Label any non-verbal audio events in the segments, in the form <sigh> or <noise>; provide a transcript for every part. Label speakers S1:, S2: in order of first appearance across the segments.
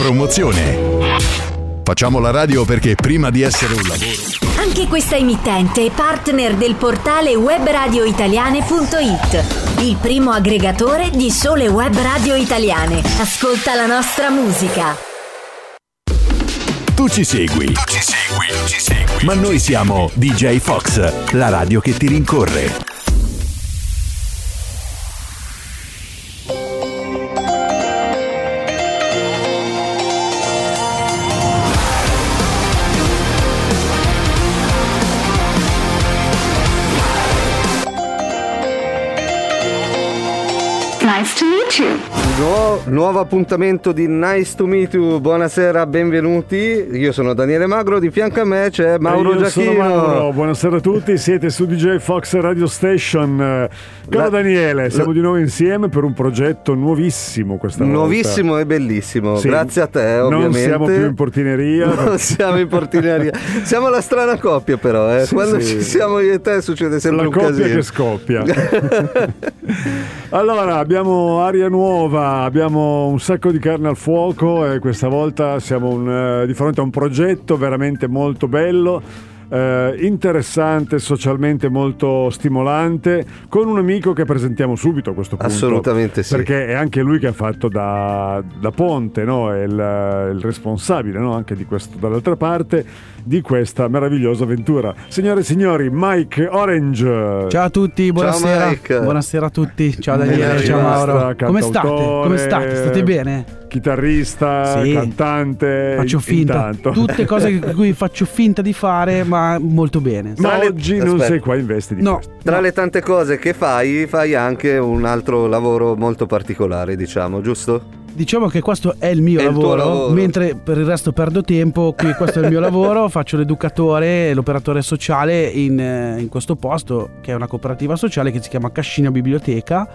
S1: Promozione. Facciamo la radio perché prima di essere un lavoro.
S2: Anche questa emittente è partner del portale webradioitaliane.it, il primo aggregatore di sole web radio italiane. Ascolta la nostra musica.
S1: Tu ci segui. Tu ci segui, ci segui. Ma noi siamo DJ Fox, la radio che ti rincorre.
S3: Nuovo, nuovo appuntamento di Nice to Meet You, buonasera, benvenuti. Io sono Daniele Magro, di fianco a me c'è Mauro
S4: E io sono
S3: Giacchino.
S4: Mauro, buonasera a tutti, siete su DJ Fox Radio Station. Caro
S3: La-
S4: Daniele, siamo
S3: la-
S4: di nuovo insieme per un progetto nuovissimo questa volta.
S3: Nuovissimo e bellissimo,
S4: Sì.
S3: grazie a te
S4: Non
S3: ovviamente.
S4: siamo più in portineria.
S3: Non siamo in portineria. <laughs> siamo la strana coppia però, eh.
S4: Sì,
S3: quando
S4: sì.
S3: ci siamo io e te succede sempre
S4: La
S3: un
S4: coppia
S3: casino.
S4: che scoppia. <laughs> allora, abbiamo aria nuova, abbiamo un sacco di carne al fuoco e questa volta siamo un, eh, di fronte a un progetto veramente molto bello. Eh, interessante, socialmente molto stimolante, con un amico che presentiamo subito a questo punto.
S3: Assolutamente sì.
S4: Perché è anche lui che ha fatto da, da ponte, no? è il, il responsabile no? anche di questo, dall'altra parte, di questa meravigliosa avventura. Signore e signori, Mike Orange.
S5: Ciao a tutti, buonasera.
S3: Mike.
S5: Buonasera a tutti. Ciao Daniele, ciao. Mauro. Come state? Come state? State bene?
S4: Chitarrista,
S5: Sì.
S4: cantante.
S5: Faccio finta.
S4: intanto.
S5: Tutte cose di cui faccio finta di fare, ma molto bene.
S4: Ma
S3: le-
S4: oggi non
S3: Aspetta.
S4: sei qua in veste di
S5: No,
S4: questo.
S3: Tra
S5: no.
S3: le tante cose che fai, fai anche un altro lavoro molto particolare, diciamo, giusto?
S5: Diciamo che questo è il mio
S3: È il
S5: lavoro,
S3: lavoro.
S5: mentre per il resto perdo tempo. Qui questo è il mio lavoro, <laughs> faccio l'educatore e l'operatore sociale in, eh, in questo posto, che è una cooperativa sociale che si chiama Cascina Biblioteca,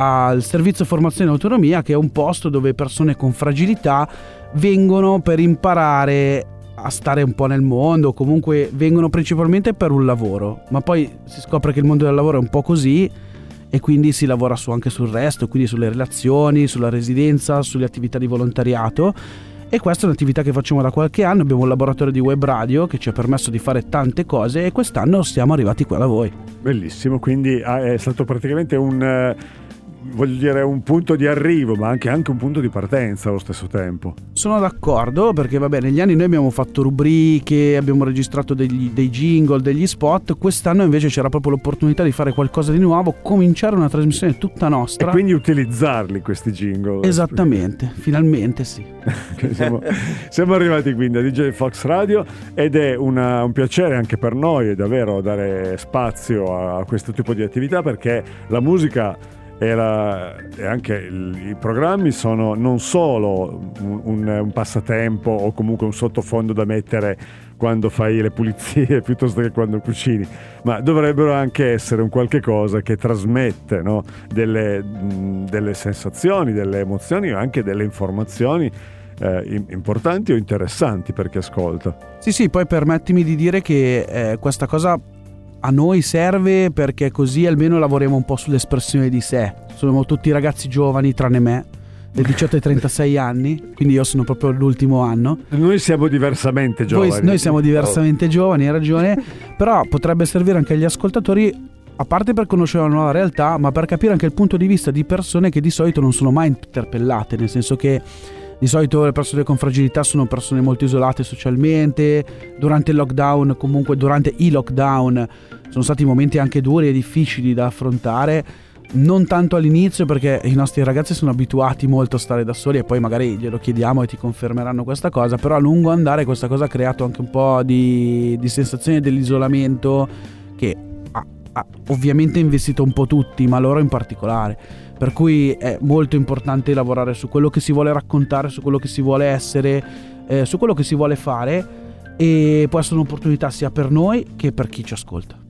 S5: al servizio formazione e autonomia, che è un posto dove persone con fragilità vengono per imparare a stare un po' nel mondo, comunque vengono principalmente per un lavoro, ma poi si scopre che il mondo del lavoro è un po' così e quindi si lavora su- anche sul resto, quindi sulle relazioni, sulla residenza, sulle attività di volontariato. E questa è un'attività che facciamo da qualche anno, abbiamo un laboratorio di web radio che ci ha permesso di fare tante cose e quest'anno siamo arrivati qua da voi.
S4: Bellissimo, quindi ah, è stato praticamente un, eh, voglio dire, un punto di arrivo, ma anche, anche un punto di partenza allo stesso tempo.
S5: Sono d'accordo perché vabbè negli anni noi abbiamo fatto rubriche, abbiamo registrato degli- dei jingle, degli spot, quest'anno invece c'era proprio l'opportunità di fare qualcosa di nuovo, cominciare una trasmissione tutta nostra.
S4: E quindi utilizzarli questi jingle.
S5: Esattamente, <laughs> finalmente sì.
S4: siamo, siamo arrivati quindi a DJ Fox Radio ed è una- un piacere anche per noi davvero dare spazio a, a questo tipo di attività perché la musica e, la- e anche il- i programmi sono non solo un, un- un passatempo o comunque un sottofondo da mettere quando fai le pulizie <laughs> piuttosto che quando cucini, ma dovrebbero anche essere un qualche cosa che trasmette no? delle, mh, delle sensazioni, delle emozioni o anche delle informazioni eh, im- importanti o interessanti per chi ascolta.
S5: Sì, sì, poi permettimi di dire che eh, questa cosa a noi serve perché così almeno lavoriamo un po' sull'espressione di sé. Sono tutti ragazzi giovani, tranne me, dai 18 ai 36 anni, quindi io sono proprio l'ultimo anno.
S4: Noi siamo diversamente
S5: Voi-
S4: giovani.
S5: noi siamo diversamente giovani, hai ragione, però potrebbe servire anche agli ascoltatori, a parte per conoscere una nuova realtà, ma per capire anche il punto di vista di persone che di solito non sono mai interpellate, nel senso che di solito le persone con fragilità sono persone molto isolate socialmente, durante il lockdown, comunque durante i lockdown, sono stati momenti anche duri e difficili da affrontare. Non tanto all'inizio perché i nostri ragazzi sono abituati molto a stare da soli e poi magari glielo chiediamo e ti confermeranno questa cosa, però a lungo andare questa cosa ha creato anche un po' di, di sensazione dell'isolamento che ha, ha ovviamente investito un po' tutti, ma loro in particolare. Per cui è molto importante lavorare su quello che si vuole raccontare, su quello che si vuole essere, eh, su quello che si vuole fare e può essere un'opportunità sia per noi che per chi ci ascolta.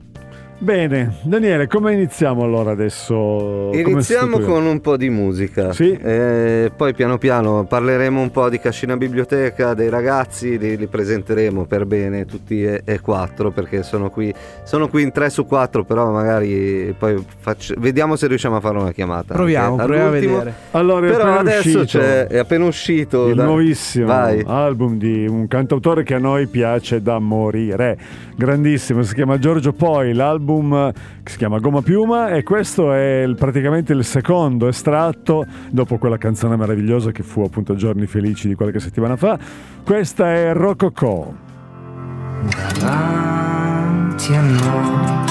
S4: Bene, Daniele, come iniziamo allora adesso?
S3: Iniziamo con un po' di musica.
S4: Sì.
S3: Eh, poi piano piano parleremo un po' di Cascina Biblioteca, dei ragazzi, li, li presenteremo per bene tutti e, e quattro perché sono qui, sono qui in tre su quattro, però magari poi faccio- vediamo se riusciamo a fare una chiamata.
S5: Proviamo,
S3: anche
S5: proviamo a vedere.
S4: Allora,
S3: Però adesso
S4: uscito
S3: c'è, è appena uscito
S4: il
S3: da-
S4: nuovissimo
S3: Vai.
S4: album di un cantautore che a noi piace da morire. Grandissimo, si chiama Giorgio Poi, l'album eh, che si chiama Goma Piuma e questo è il- praticamente il secondo estratto dopo quella canzone meravigliosa che fu appunto Giorni Felici di qualche settimana fa. Questa è Rococò.
S6: davanti a noi.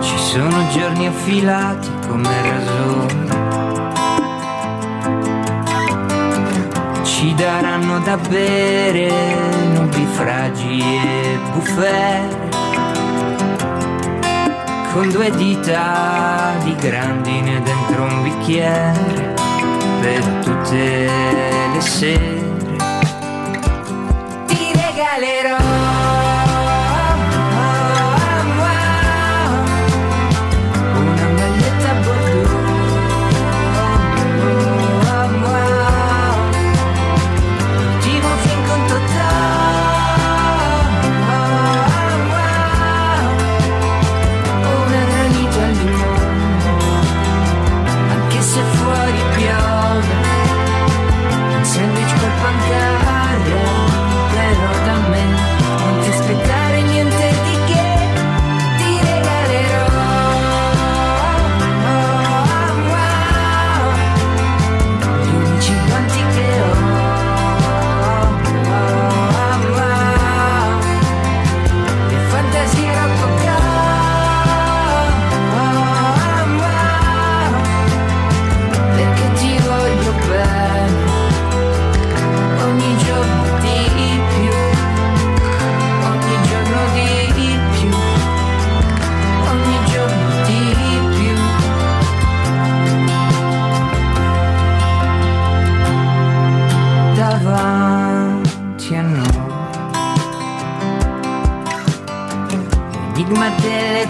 S6: Ci sono giorni affilati come rasoi. Ci daranno da bere nubifragi e bufere. Con due dita di grandine dentro un bicchiere per tutte le sere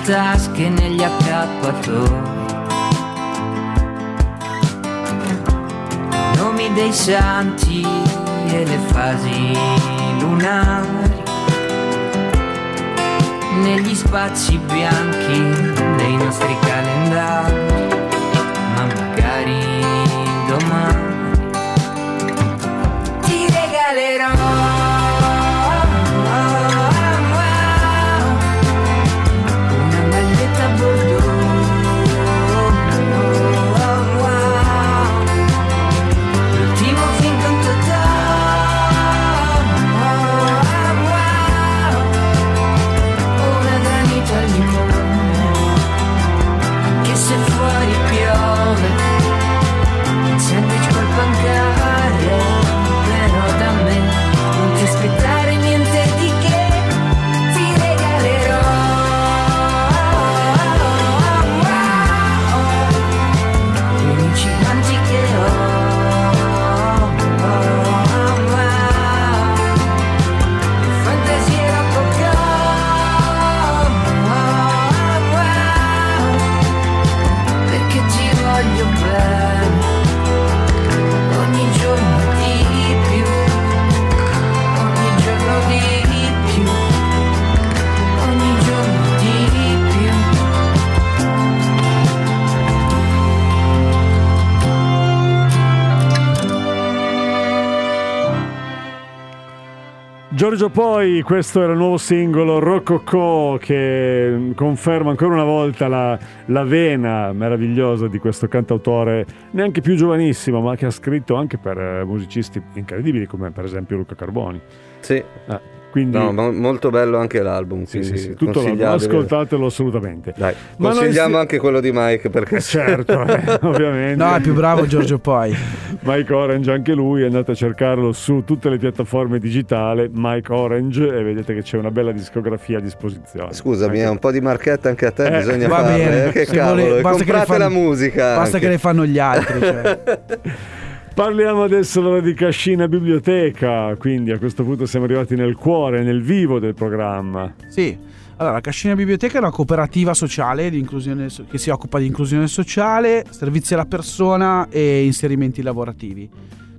S6: delle tasche negli accappatoi. nomi dei santi e le fasi lunari negli spazi bianchi dei nostri calendari,
S4: Giorgio Poi, questo era il nuovo singolo Rococò che conferma ancora una volta la, la vena meravigliosa di questo cantautore neanche più giovanissimo ma che ha scritto anche per eh, musicisti incredibili come per esempio Luca Carboni.
S3: Sì.
S4: Eh, quindi
S3: No, mo- molto bello anche l'album.
S4: sì, sì, sì, tutto l'album, ascoltatelo assolutamente.
S3: Dai,
S4: Ma noi
S3: consigliamo
S4: si-
S3: anche quello di Mike perché
S4: Certo, <laughs> eh, ovviamente.
S5: No, è più bravo Giorgio Poi.
S4: Mike Orange anche lui, andate a cercarlo su tutte le piattaforme digitali, Mike Orange e vedete che c'è una bella discografia a disposizione.
S3: Scusami,
S4: Anche-
S3: eh, un po' di marchetta anche a te
S4: Eh,
S3: bisogna
S5: Va
S3: farla.
S5: bene,
S3: eh, Che
S5: se
S3: cavolo,
S5: vole- basta che
S3: comprate
S5: fanno-
S3: la musica.
S5: Basta
S3: anche.
S5: che le fanno gli altri. Cioè. <laughs>
S4: Parliamo adesso allora di Cascina Biblioteca, quindi a questo punto siamo arrivati nel cuore, nel vivo del programma.
S5: Sì, Allora, Cascina Biblioteca è una cooperativa sociale che si occupa di inclusione sociale, servizi alla persona e inserimenti lavorativi.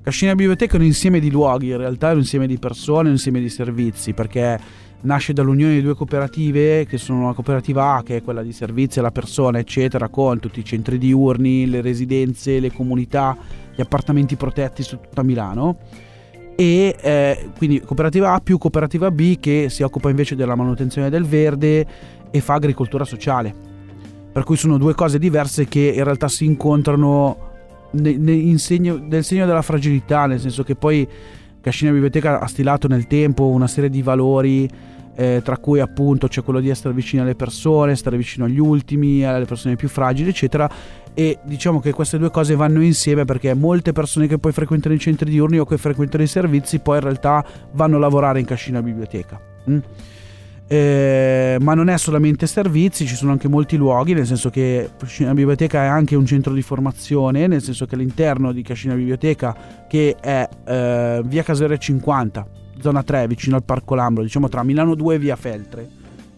S5: Cascina Biblioteca è un insieme di luoghi, in realtà è un insieme di persone, un insieme di servizi, perché nasce dall'unione di due cooperative, che sono una cooperativa A, che è quella di servizi alla persona, eccetera, con tutti i centri diurni, le residenze, le comunità, gli appartamenti protetti su tutta Milano e eh, quindi cooperativa A più cooperativa B che si occupa invece della manutenzione del verde e fa agricoltura sociale. Per cui sono due cose diverse che in realtà si incontrano ne- ne- segno, nel segno della fragilità, nel senso che poi Cascina Biblioteca ha stilato nel tempo una serie di valori eh, tra cui appunto c'è quello di essere vicino alle persone, stare vicino agli ultimi, alle persone più fragili, eccetera. E diciamo che queste due cose vanno insieme perché molte persone che poi frequentano i centri diurni o che frequentano i servizi poi in realtà vanno a lavorare in Cascina Biblioteca. Mm? Eh, ma non è solamente servizi, ci sono anche molti luoghi, nel senso che Cascina Biblioteca è anche un centro di formazione, nel senso che all'interno di Cascina Biblioteca, che è eh, via Casere 50, zona 3, vicino al Parco Lambro, diciamo tra Milano 2 e via Feltre,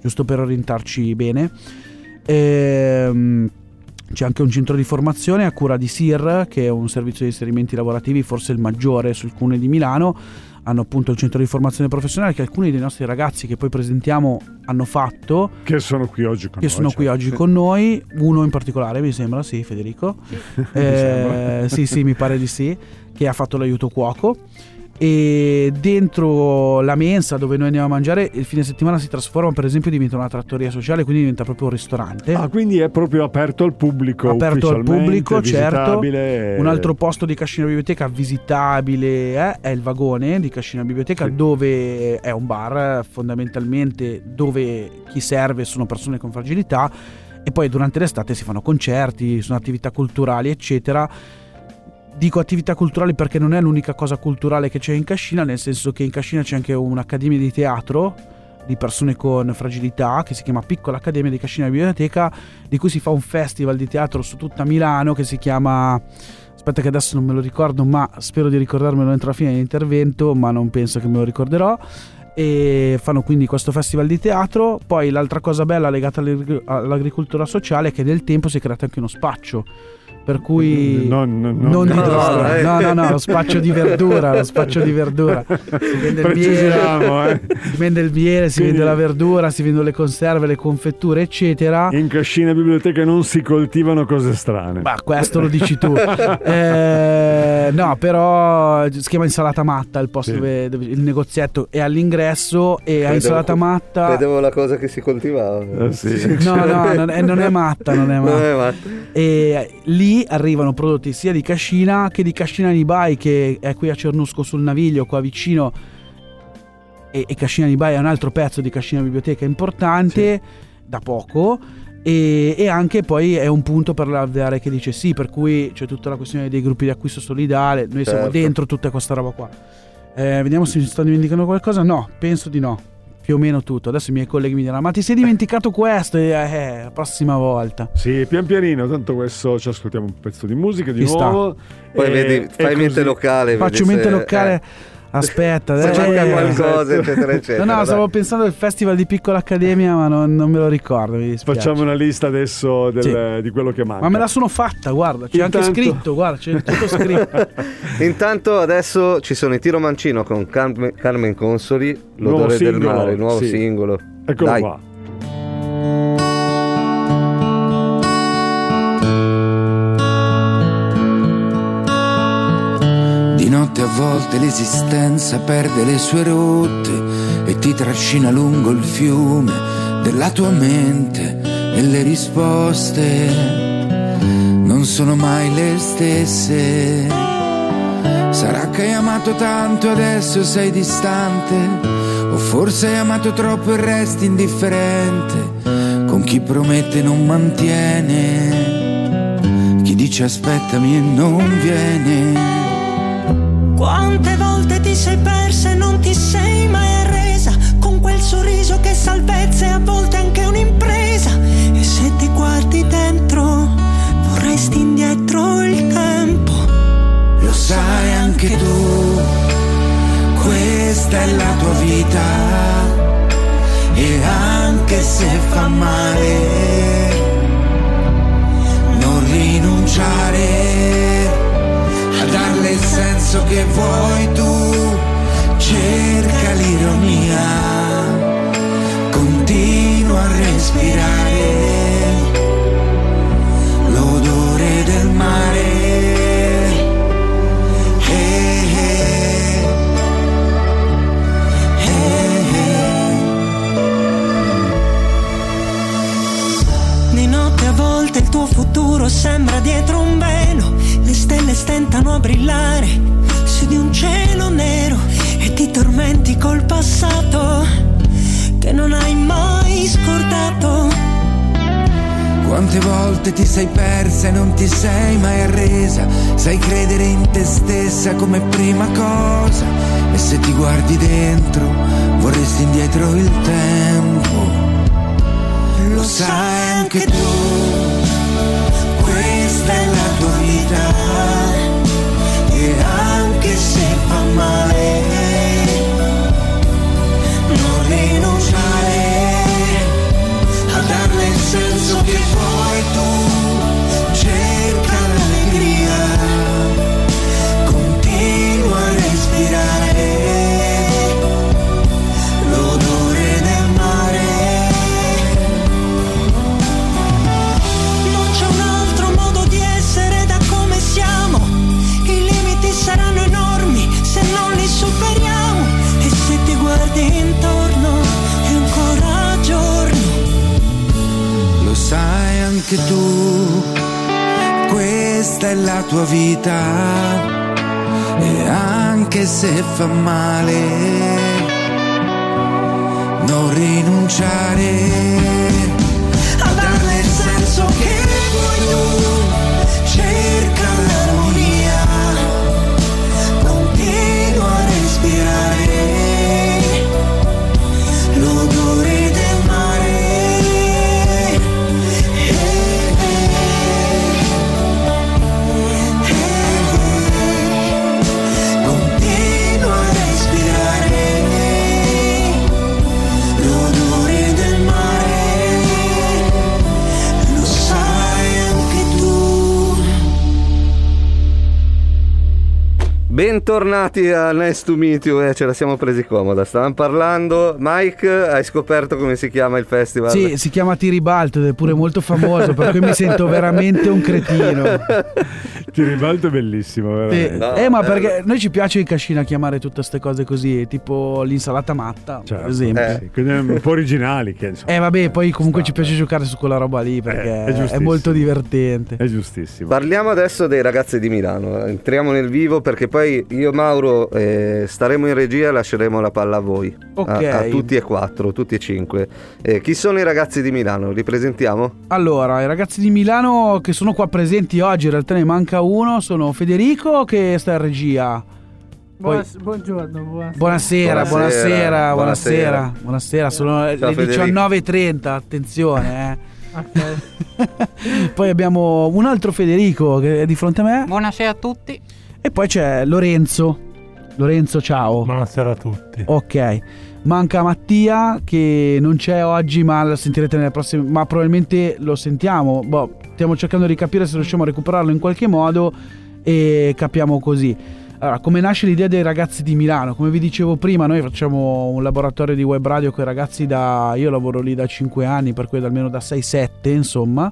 S5: giusto per orientarci bene. Ehm, c'è anche un centro di formazione a cura di SIR, che è un servizio di inserimenti lavorativi, forse il maggiore sul comune di Milano. Hanno appunto il centro di formazione professionale che alcuni dei nostri ragazzi che poi presentiamo hanno fatto.
S4: Che sono qui oggi con
S5: che
S4: noi.
S5: sono qui
S4: cioè.
S5: oggi con noi. Uno in particolare, mi sembra, sì, Federico. <laughs> Eh, sì, sì, mi pare di sì. Che ha fatto l'aiuto cuoco e dentro la mensa dove noi andiamo a mangiare il fine settimana si trasforma per esempio diventa una trattoria sociale quindi diventa proprio un ristorante.
S4: Ah, quindi è proprio aperto al pubblico.
S5: aperto al pubblico certo. un altro posto di Cascina Biblioteca visitabile eh, è il vagone di Cascina Biblioteca dove è un bar fondamentalmente dove chi serve sono persone con fragilità. E poi durante l'estate si fanno concerti, sono attività culturali eccetera Dico attività culturali perché non è l'unica cosa culturale che c'è in Cascina, nel senso che in Cascina c'è anche un'accademia di teatro di persone con fragilità che si chiama Piccola Accademia di Cascina Biblioteca, di cui si fa un festival di teatro su tutta Milano che si chiama Aspetta che adesso non me lo ricordo, ma spero di ricordarmelo entro la fine dell'intervento, ma non penso che me lo ricorderò. E fanno quindi questo festival di teatro. Poi l'altra cosa bella legata all'agri- all'agricoltura sociale è che nel tempo si è creato anche uno spaccio. Per cui
S4: No, no, no,
S5: non di
S4: no,
S5: droga,
S3: eh.
S5: no, no, no, lo spaccio di verdura, lo spaccio di verdura. Si vende il miele,
S4: eh.
S5: si vende il miele, si
S4: Quindi-
S5: vende la verdura, si vendono le conserve, le confetture, eccetera.
S4: In Cascina Biblioteca non si coltivano cose strane.
S5: Ma questo lo dici tu. <laughs> Eh, no, però si chiama insalata matta il posto
S4: Sì.
S5: dove, dove- il negozietto è all'ingresso e a
S3: Credevo-
S5: insalata matta.
S3: Vedevo la cosa che si coltivava.
S4: Eh, sì.
S5: No, no, non è, non è matta, non è
S3: Non
S5: matta.
S3: è matto.
S5: E lì arrivano prodotti sia di Cascina che di Cascina Nibai che è qui a Cernusco sul Naviglio, qua vicino. E, e Cascina Nibai è un altro pezzo di Cascina Biblioteca importante, da poco. E, e anche poi è un punto per le aree che dice sì, per cui c'è tutta la questione dei gruppi di acquisto solidale. Noi siamo
S3: Certo.
S5: dentro tutta questa roba qua. Eh, vediamo se mi sto dimenticando qualcosa. No, penso di no. Più o meno tutto. Adesso i miei colleghi mi diranno: Ma ti sei dimenticato questo? E, eh, la prossima volta.
S4: Sì, pian pianino, tanto questo ci ascoltiamo un pezzo di musica di
S5: Ci sta.
S4: nuovo.
S3: Poi
S4: e-
S3: vedi, fai mente locale.
S5: Faccio mente
S3: se-
S5: locale.
S3: eh,
S5: Aspetta, eh, eh,
S3: qualcosa, eccetera, eccetera.
S5: No, no, stavo pensando al festival di Piccola Accademia, ma non, non me lo ricordo.
S4: Facciamo una lista adesso del- di quello che manca.
S5: Ma me la sono fatta, guarda, c'è anche
S4: Intanto-
S5: scritto, guarda, c'è tutto scritto. <laughs>
S3: Intanto adesso ci sono i Tiro Mancino con Carmen, Carmen Consoli,
S4: Nuovo
S3: L'odore del
S4: singolo,
S3: mare, nuovo
S4: sì.
S3: singolo.
S4: Eccolo
S3: Dai.
S4: qua.
S7: Notte a volte l'esistenza perde le sue rotte e ti trascina lungo il fiume della tua mente e le risposte non sono mai le stesse. Sarà che hai amato tanto e adesso sei distante, o forse hai amato troppo e resti indifferente con chi promette non mantiene, chi dice aspettami e non viene.
S8: Quante volte ti sei persa e non ti sei mai arresa? Con quel sorriso che salvezza e a volte anche un'impresa. E se ti guardi dentro vorresti indietro il tempo.
S7: Lo sai anche tu, questa è la tua vita. E anche se fa male, non rinunciare darle il senso che vuoi tu, cerca l'ironia, continua a respirare l'odore del mare. Eh, eh, eh, eh.
S8: Di notte a volte il tuo futuro sembra dietro un le stelle stentano a brillare su di un cielo nero e ti tormenti col passato che non hai mai scordato.
S7: Quante volte ti sei persa e non ti sei mai arresa, sai credere in te stessa come prima cosa e se ti guardi dentro vorresti indietro il tempo. Lo sai anche tu, vita. E anche se fa male, non rinunciare a darle il senso che vuoi tu, cerca anche tu, questa è la tua vita. E anche se fa male, non rinunciare. A darle il senso che vuoi tu,
S3: Bentornati a Nice to Meet You, eh, ce la siamo presi comoda. Stavamo parlando. Mike, hai scoperto come si chiama il festival?
S5: Sì, si chiama Tiribalto ed è pure molto famoso, per cui mi sento veramente un cretino. <laughs>
S4: Ti ribalto è bellissimo,
S5: Sì.
S4: veramente.
S3: No,
S5: eh, ma
S3: eh,
S5: perché noi ci piace in cascina chiamare tutte queste cose così, tipo l'insalata matta,
S4: Certo.
S5: per esempio.
S3: Eh.
S4: Quindi è un po' originali che insomma,
S5: Eh vabbè, poi comunque
S4: sta,
S5: ci piace giocare su quella roba lì
S4: Eh,
S5: perché
S4: è
S5: è, molto divertente.
S4: È giustissimo.
S3: Parliamo adesso dei ragazzi di Milano. Entriamo nel vivo perché poi io, Mauro, eh, staremo in regia e lasceremo la palla a voi.
S5: Ok.
S3: A, a tutti e quattro, tutti e cinque. Eh, chi sono i ragazzi di Milano? Li presentiamo?
S5: Allora, i ragazzi di Milano che sono qua presenti oggi, in realtà ne manca uno, sono Federico che sta in regia. Poi-
S9: Buonas- buongiorno, buonasera.
S5: Buonasera,
S3: Buonasera,
S5: buonasera, buonasera,
S3: buonasera.
S5: buonasera, sono le
S3: Ciao, Federico.
S5: 19.30, attenzione eh.
S9: Ok. <laughs>
S5: Poi abbiamo un altro Federico che è di fronte a me
S9: Buonasera a tutti.
S5: e poi c'è Lorenzo. Lorenzo, ciao.
S10: Buonasera a tutti.
S5: Ok. Manca Mattia che non c'è oggi, ma lo sentirete nelle prossime. Ma probabilmente lo sentiamo. Boh, stiamo cercando di capire se riusciamo a recuperarlo in qualche modo e capiamo così. Allora, come nasce l'idea dei ragazzi di Milano? Come vi dicevo prima, noi facciamo un laboratorio di web radio con i ragazzi da. Io lavoro lì da 5 anni, per cui almeno da 6-7, insomma.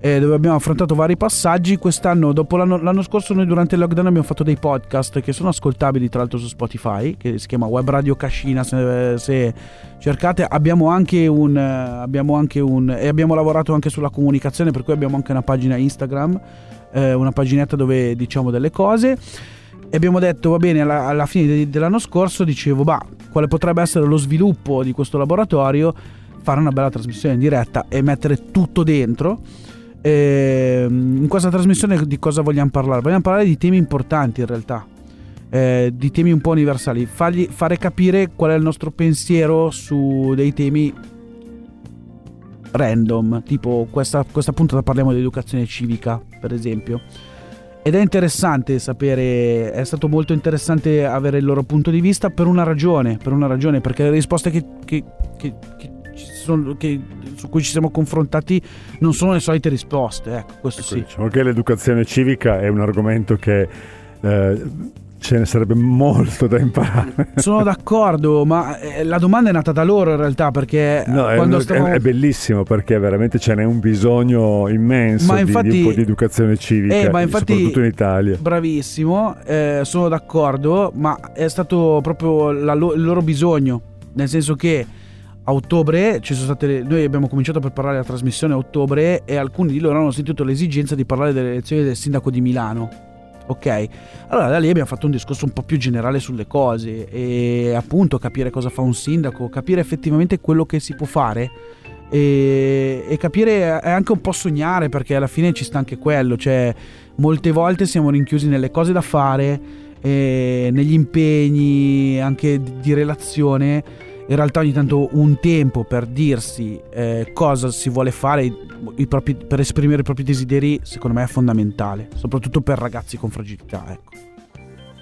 S5: Eh, dove abbiamo affrontato vari passaggi. Quest'anno, dopo l'anno, l'anno scorso, noi durante il lockdown abbiamo fatto dei podcast che sono ascoltabili tra l'altro su Spotify, che si chiama Web Radio Cascina. Se, se cercate, abbiamo anche un. eh, Abbiamo anche un. E abbiamo lavorato anche sulla comunicazione, per cui abbiamo anche una pagina Instagram, eh, una paginetta dove diciamo delle cose. E abbiamo detto, va bene, alla, alla fine de- dell'anno scorso dicevo, bah, quale potrebbe essere lo sviluppo di questo laboratorio? Fare una bella trasmissione in diretta e mettere tutto dentro. Ehm, in questa trasmissione di cosa vogliamo parlare? Vogliamo parlare di temi importanti in realtà, eh, di temi un po' universali, fargli, fare capire qual è il nostro pensiero su dei temi random, tipo questa, questa puntata parliamo di educazione civica, per esempio. Ed è interessante sapere, è stato molto interessante avere il loro punto di vista per una ragione, per una ragione, perché le risposte che, che- che- che sono- che- su cui ci siamo confrontati non sono le solite risposte, ecco, questo sì.
S4: Diciamo che l'educazione civica è un argomento che eh, ce ne sarebbe molto da imparare. <laughs>
S5: Sono d'accordo, ma eh, la domanda è nata da loro in realtà perché
S4: No, è,
S5: stavamo-
S4: è- bellissimo perché veramente ce n'è un bisogno immenso
S5: Ma
S4: di- di,
S5: infatti-
S4: un po' di educazione civica,
S5: Eh, ma infatti-
S4: soprattutto in Italia.
S5: Bravissimo, eh, sono d'accordo, ma è stato proprio la il loro bisogno, nel senso che a ottobre ci sono state noi abbiamo cominciato a preparare la trasmissione a ottobre e alcuni di loro hanno sentito l'esigenza di parlare delle elezioni del sindaco di Milano. Ok, allora da lì abbiamo fatto un discorso un po' più generale sulle cose e appunto capire cosa fa un sindaco, capire effettivamente quello che si può fare e, e capire e anche un po' sognare perché alla fine ci sta anche quello, cioè molte volte siamo rinchiusi nelle cose da fare, e negli impegni anche di relazione. In realtà ogni tanto un tempo per dirsi eh, cosa si vuole fare, propri- per esprimere i propri desideri, secondo me è fondamentale, soprattutto per ragazzi con fragilità, ecco.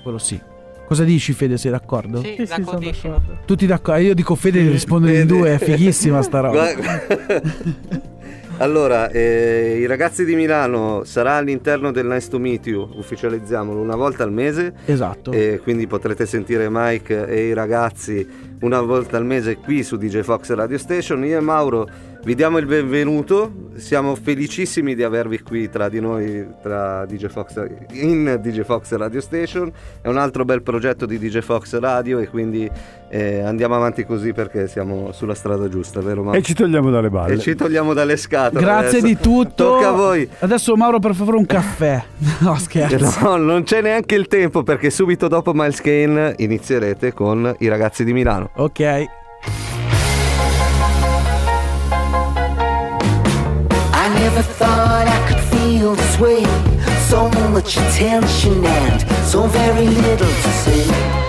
S5: Quello sì. Cosa dici Fede, sei d'accordo?
S9: Sì,
S10: Sì, sì, sono d'accordo.
S5: Tutti d'accordo? Io dico Fede risponde in due, è fighissima sta roba. <laughs>
S3: Allora, eh, i ragazzi di Milano sarà all'interno del Nice to Meet You, ufficializziamolo, una volta al mese.
S5: Esatto.
S3: E quindi potrete sentire Mike e i ragazzi una volta al mese qui su DJ Fox Radio Station. Io e Mauro vi diamo il benvenuto, siamo felicissimi di avervi qui tra di noi, tra DJ Fox, in DJ Fox Radio Station. È un altro bel progetto di DJ Fox Radio e quindi eh, andiamo avanti così perché siamo sulla strada giusta, vero Mauro?
S4: E ci togliamo dalle balle.
S3: E ci togliamo dalle scatole.
S5: Grazie
S3: adesso.
S5: di tutto.
S3: Tocca a voi.
S5: Adesso Mauro per favore un caffè. <laughs> No, scherzo.
S3: No, non c'è neanche il tempo perché subito dopo Miles Kane inizierete con i ragazzi di Milano.
S5: Ok.
S6: Never thought I could feel this way. So much attention and so very little to say.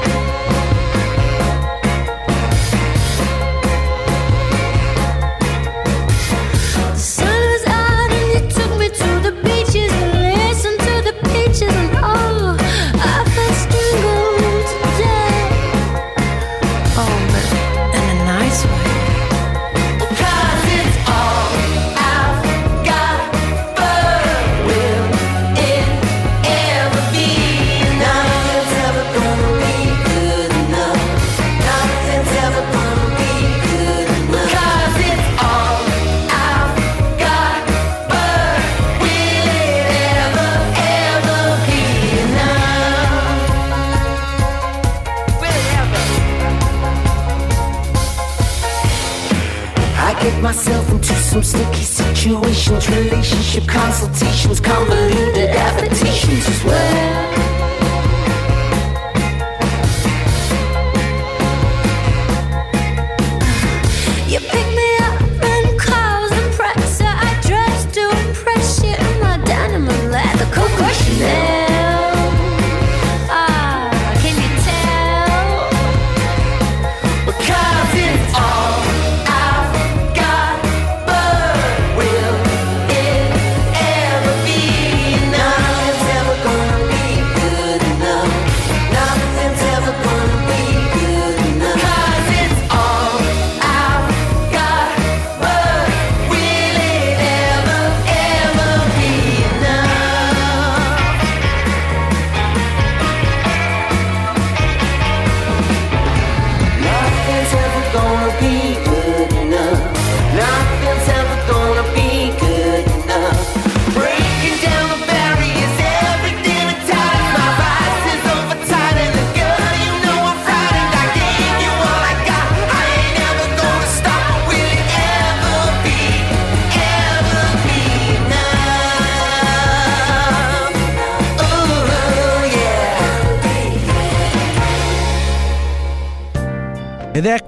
S6: Relationship consultations, convoluted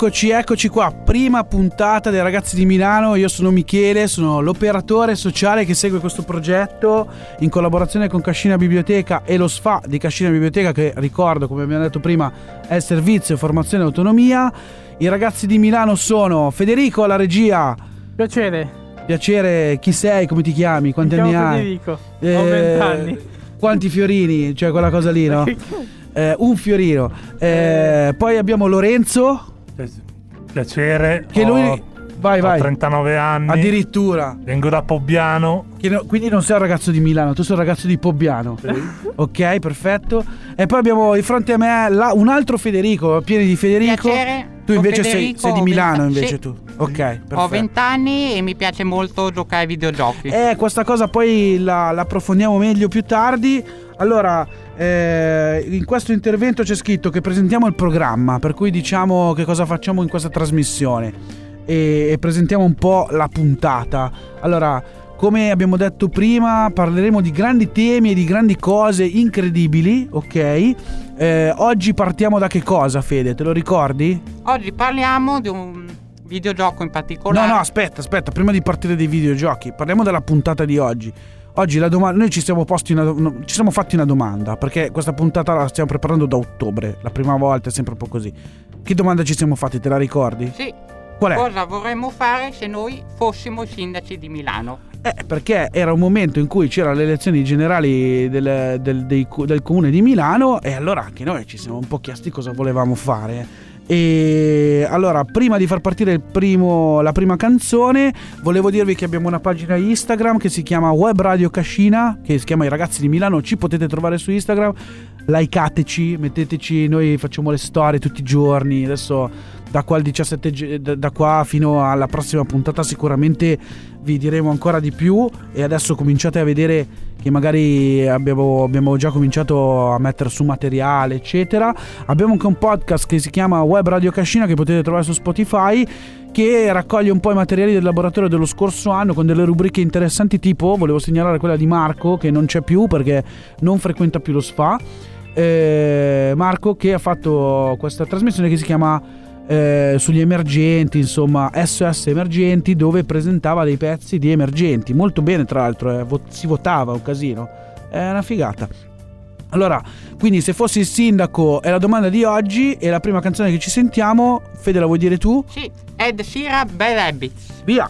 S5: eccoci, eccoci qua, prima puntata dei ragazzi di Milano. Io sono Michele, sono l'operatore sociale che segue questo progetto in collaborazione con Cascina Biblioteca e lo SFA di Cascina Biblioteca, che ricordo, come abbiamo detto prima, è il servizio formazione e autonomia. I ragazzi di Milano sono Federico alla regia.
S10: Piacere.
S5: Piacere, chi sei? Come ti chiami? Quanti anni hai?
S10: Federico, ho
S5: Eh,
S10: 20 anni.
S5: Quanti fiorini? Cioè quella cosa lì, no? <laughs> Eh, un fiorino. Eh, poi abbiamo Lorenzo.
S11: Piacere,
S5: Che
S11: ho
S5: lui- Vai,
S10: ho
S5: vai.
S10: 39 anni.
S5: Addirittura.
S10: Vengo da Pobbiano.
S5: Che no- Quindi non sei un ragazzo di Milano, tu sei un ragazzo di Pobbiano. Ok, perfetto. E poi abbiamo di fronte a me la- un altro Federico, pieni di Federico.
S9: Piacere,
S5: Tu invece sei,
S9: Federico,
S5: sei di Milano, invece
S9: sì.
S5: tu. Ok, perfetto.
S9: Ho 20 anni e mi piace molto giocare ai videogiochi.
S5: Eh, questa cosa poi la, la approfondiamo meglio più tardi. Allora, eh, in questo intervento c'è scritto che presentiamo il programma, per cui diciamo che cosa facciamo in questa trasmissione e, e presentiamo un po' la puntata. Allora, come abbiamo detto prima, parleremo di grandi temi e di grandi cose incredibili, ok? Eh, oggi partiamo da che cosa, Fede? Te lo ricordi?
S9: Oggi parliamo di un videogioco in particolare.
S5: No, no, aspetta, aspetta, prima di partire dai videogiochi, parliamo della puntata di oggi. Oggi la domanda, noi ci siamo, posti una, no, ci siamo fatti una domanda, perché questa puntata la stiamo preparando da ottobre, la prima volta è sempre un po' così. Che domanda ci siamo fatti, te la ricordi?
S9: Sì.
S5: Qual è?
S9: Cosa vorremmo fare se noi fossimo i sindaci di Milano?
S5: Eh, perché era un momento in cui c'erano le elezioni generali del, del- cu- del comune di Milano e allora anche noi ci siamo un po' chiesti cosa volevamo fare. E allora, prima di far partire primo- la prima canzone, volevo dirvi che abbiamo una pagina Instagram che si chiama Web Radio Cascina, che si chiama I ragazzi di Milano, ci potete trovare su Instagram. Likeateci, metteteci, noi facciamo le storie tutti i giorni. Adesso da qua al 17 ge- da- da qua fino alla prossima puntata sicuramente vi diremo ancora di più. E adesso cominciate a vedere che magari abbiamo, abbiamo già cominciato a mettere su materiale eccetera. Abbiamo anche un podcast che si chiama Web Radio Cascina che potete trovare su Spotify che raccoglie un po' i materiali del laboratorio dello scorso anno con delle rubriche interessanti tipo volevo segnalare quella di Marco che non c'è più perché non frequenta più lo sfa Eh, Marco che ha fatto questa trasmissione che si chiama eh, sugli emergenti, insomma, SOS emergenti, dove presentava dei pezzi di emergenti. Molto bene, tra l'altro, eh, vo- si votava un casino. È una figata. Allora, quindi se fossi il sindaco è la domanda di oggi e la prima canzone che ci sentiamo, Fede la vuoi dire tu?
S9: Sì, Ed Sheeran Bad Habits.
S5: Via!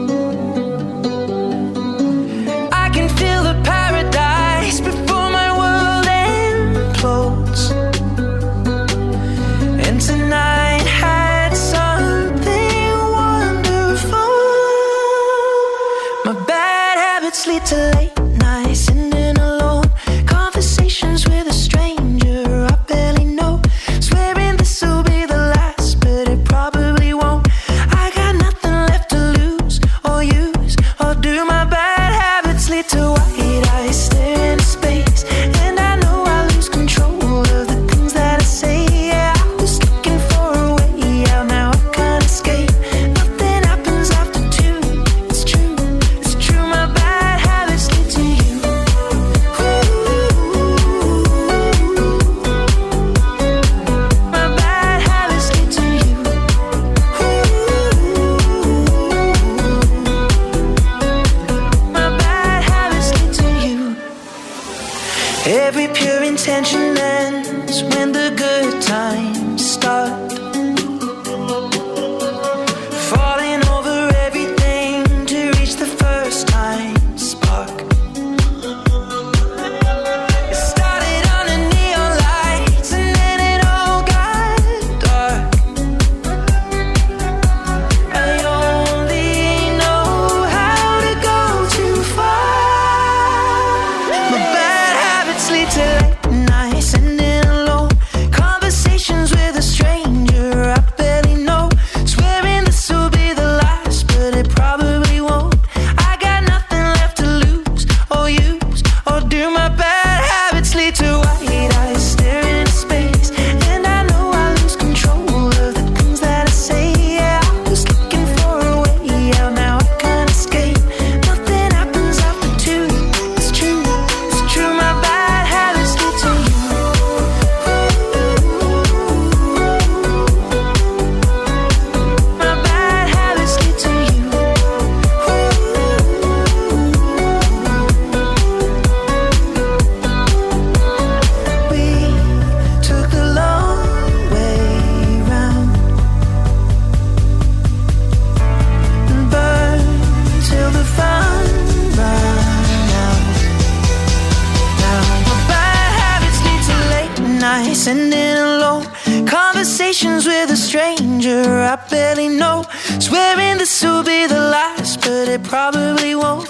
S11: Night, sending alone conversations with a stranger I barely know. Swearing this will be the last, but it probably won't.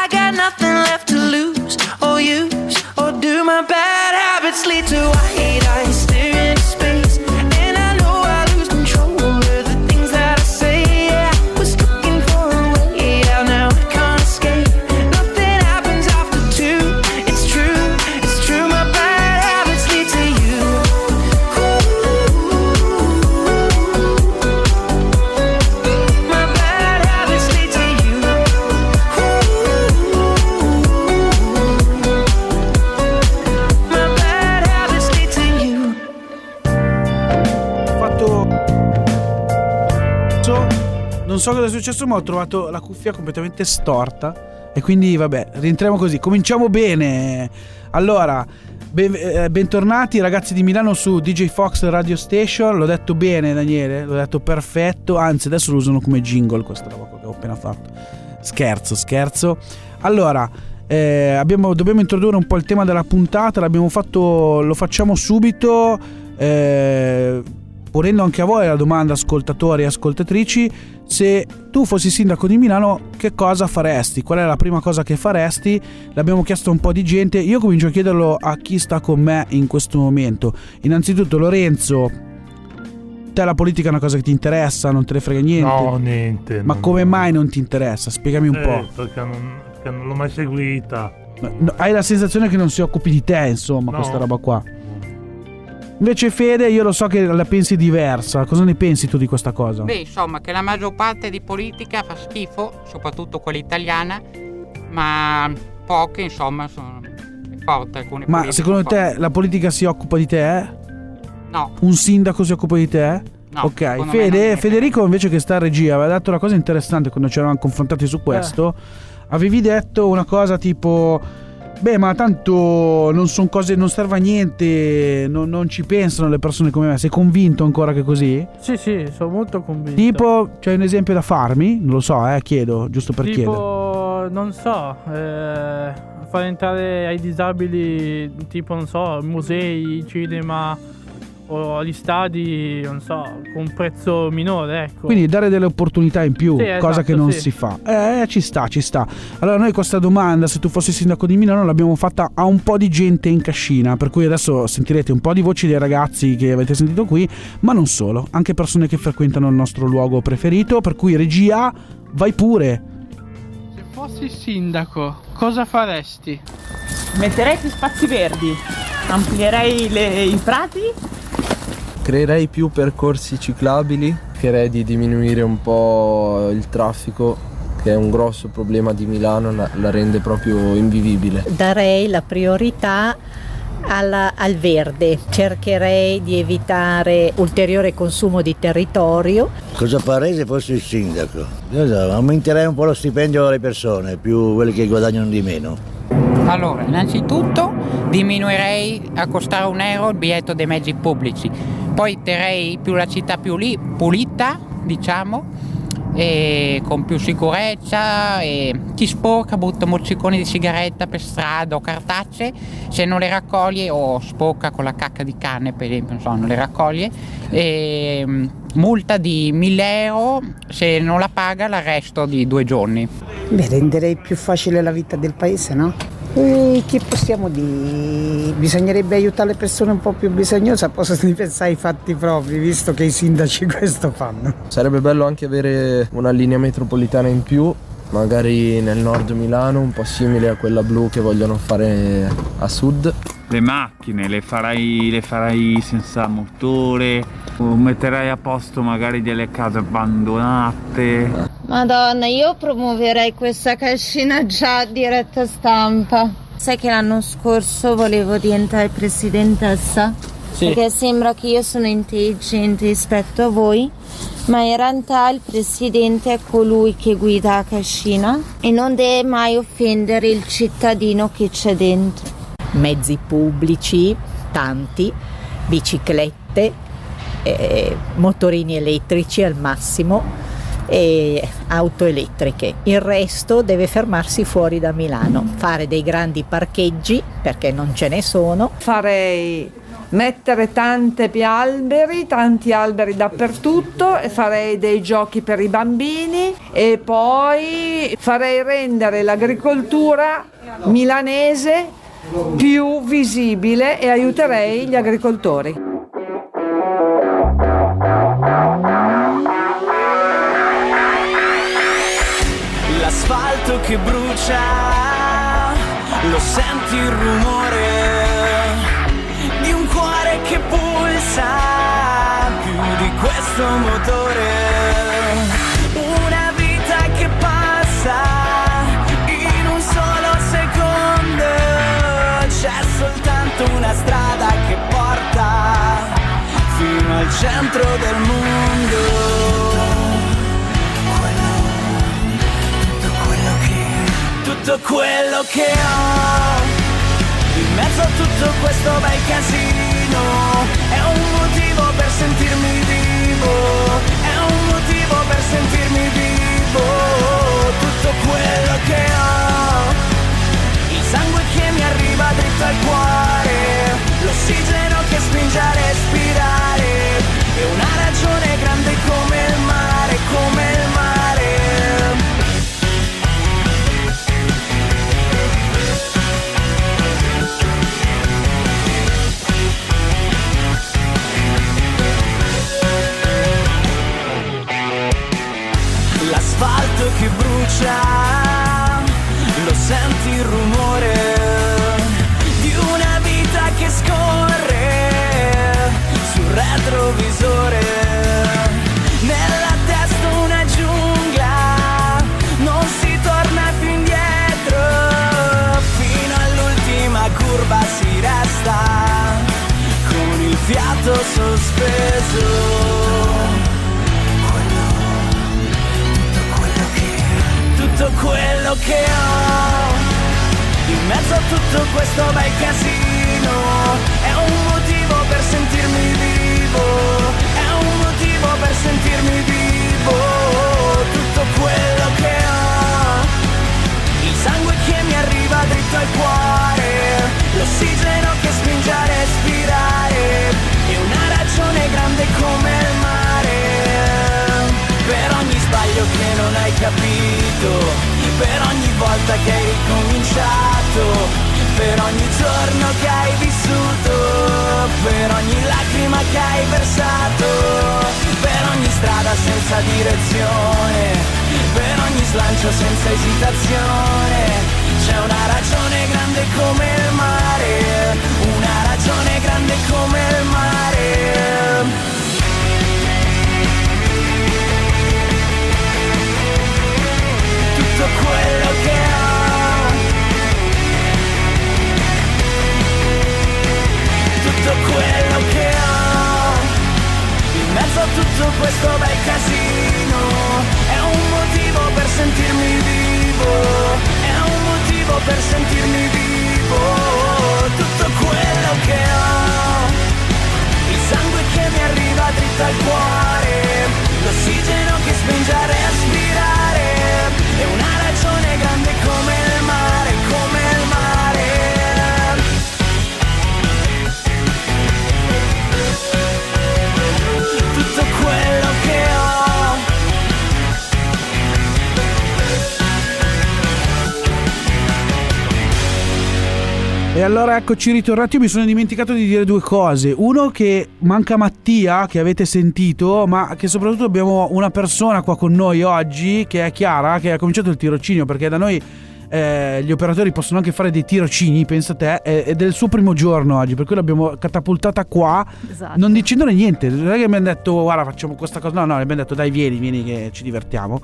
S11: I got nothing left to lose or use, or do my bad habits lead to white eyes
S5: Non so cosa è successo, ma ho trovato la cuffia completamente storta. E quindi, vabbè, rientriamo così. Cominciamo bene. Allora, ben- eh, bentornati ragazzi di Milano su DJ Fox Radio Station. L'ho detto bene, Daniele. L'ho detto perfetto. Anzi, adesso lo usano come jingle questa roba che ho appena fatto. Scherzo, scherzo. Allora, eh, abbiamo- dobbiamo introdurre un po' il tema della puntata. L'abbiamo fatto, lo facciamo subito. eh, ponendo anche a voi la domanda, ascoltatori e ascoltatrici, se tu fossi sindaco di Milano, che cosa faresti? Qual è la prima cosa che faresti? L'abbiamo chiesto a un po' di gente. Io comincio a chiederlo a chi sta con me in questo momento. Innanzitutto, Lorenzo. Te la politica è una cosa che ti interessa, non te ne frega niente?
S10: No, niente.
S5: Ma
S10: non-
S5: come mai non ti interessa? Spiegami un
S10: Eh,
S5: po'.
S10: Perché non, perché non l'ho mai seguita.
S5: No, hai la sensazione che non si occupi di te, insomma,
S10: No.
S5: questa roba qua. Invece Fede, io lo so che la pensi diversa. Cosa ne pensi tu di questa cosa?
S9: Beh, insomma, che la maggior parte di politica fa schifo, soprattutto quella italiana, ma poche, insomma, sono forte alcune
S5: Ma secondo
S9: forti.
S5: te la politica si occupa di te? eh?
S9: No.
S5: Un sindaco si occupa di te?
S9: No,
S5: ok, Fede, Federico invece che sta a regia aveva detto una cosa interessante quando ci eravamo confrontati su questo. Avevi detto una cosa tipo Beh, ma tanto non sono cose, non serve a niente, non, non ci pensano le persone come me. Sei convinto ancora che così?
S12: Sì, sì, sono molto convinto.
S5: Tipo, c'hai un esempio da farmi? Non lo so, eh, chiedo, giusto per chiedere.
S12: tipo, non so, eh, far entrare ai disabili, tipo, non so, musei, cinema o gli stadi, non so, con un prezzo minore, ecco.
S5: Quindi dare delle opportunità in più,
S12: Sì,
S5: cosa
S12: esatto,
S5: che non
S12: sì.
S5: si fa. Eh, ci sta, ci sta. Allora, noi questa domanda, se tu fossi sindaco di Milano, l'abbiamo fatta a un po' di gente in cascina. Per cui adesso sentirete un po' di voci dei ragazzi che avete sentito qui, ma non solo, anche persone che frequentano il nostro luogo preferito. Per cui, regia, vai pure.
S13: Se fossi sindaco, cosa faresti?
S14: Metterei più spazi verdi, amplierei le- i prati
S15: Creerei più percorsi ciclabili, cercherei di diminuire un po' il traffico che è un grosso problema di Milano, la, la rende proprio invivibile.
S16: darei la priorità alla- al verde, cercherei di evitare ulteriore consumo di territorio.
S17: Cosa farei se fossi il sindaco? Aumenterei un po' lo stipendio alle persone, più quelli che guadagnano di meno.
S9: Allora, innanzitutto diminuirei a costare un euro il biglietto dei mezzi pubblici, poi terrei più la città più lì, pulita, diciamo, e con più sicurezza e chi sporca butta mozziconi di sigaretta per strada o cartacce, se non le raccoglie o sporca con la cacca di cane per esempio, insomma, non le raccoglie, e, mm, multa di 1000 euro, se non la paga l'arresto di due giorni.
S18: Beh, renderei più facile la vita del paese, no? E che possiamo dire? Bisognerebbe aiutare le persone un po' più bisognose a posto di pensare ai fatti propri, visto che i sindaci <laughs> questo fanno.
S15: Sarebbe bello anche avere una linea metropolitana in più, magari nel nord Milano, un po' simile a quella blu che vogliono fare a sud.
S19: Le macchine le farai, le farai senza motore, o metterai a posto magari delle case abbandonate.
S20: Madonna, io promuoverei questa cascina già a diretta stampa. Sai che l'anno scorso volevo diventare presidentessa?
S12: Sì.
S20: Perché sembra che io sono intelligente rispetto a voi, ma in realtà il presidente è colui che guida la cascina e non deve mai offendere il cittadino che c'è dentro.
S16: Mezzi pubblici, tanti, biciclette, eh, motorini elettrici al massimo e auto elettriche. Il resto deve fermarsi fuori da Milano, fare dei grandi parcheggi perché non ce ne sono.
S21: Farei
S22: mettere tante più alberi, tanti alberi dappertutto e farei dei giochi per i bambini e poi farei rendere l'agricoltura milanese più visibile e aiuterei gli agricoltori.
S21: L'asfalto che brucia, lo senti il rumore di un cuore che pulsa più di questo motore. Soltanto una strada che porta fino al centro del mondo. tutto quello che ho in mezzo a tutto questo bel casino è un motivo per sentirmi vivo è un motivo per sentirmi vivo tutto quello che ho sangue che mi arriva dritto al cuore l'ossigeno che spinge a respirare e una ragione grande come il mare come il mare. L'asfalto che brucia, senti il rumore di una vita che scorre sul retrovisore. Nella testa una giungla, non si torna più indietro, fino all'ultima curva si resta con il fiato sospeso. Tutto quello che ho. In mezzo a tutto questo bel casino è un motivo per sentirmi vivo è un motivo per sentirmi vivo. Tutto quello che ho. Il sangue che mi arriva dritto al cuore l'ossigeno che spinge a respirare e una ragione grande come il mare. Per ogni sbaglio che non hai capito, per ogni volta che hai ricominciato, per ogni giorno che hai vissuto, per ogni lacrima che hai versato, per ogni strada senza direzione, per ogni slancio senza esitazione, c'è una ragione grande come il mare, una ragione grande come il mare.
S5: Eccoci ritornati, io mi sono dimenticato di dire due cose. Uno che manca Mattia, che avete sentito, ma che soprattutto abbiamo una persona qua con noi oggi, che è Chiara, che ha cominciato il tirocinio, perché da noi eh, gli operatori possono anche fare dei tirocini, pensa te, è- ed è il suo primo giorno oggi, per cui l'abbiamo catapultata qua,
S23: Esatto.
S5: non dicendole niente. Non è che abbiamo detto, guarda, facciamo questa cosa, no, no, le abbiamo detto, dai, vieni, vieni che ci divertiamo.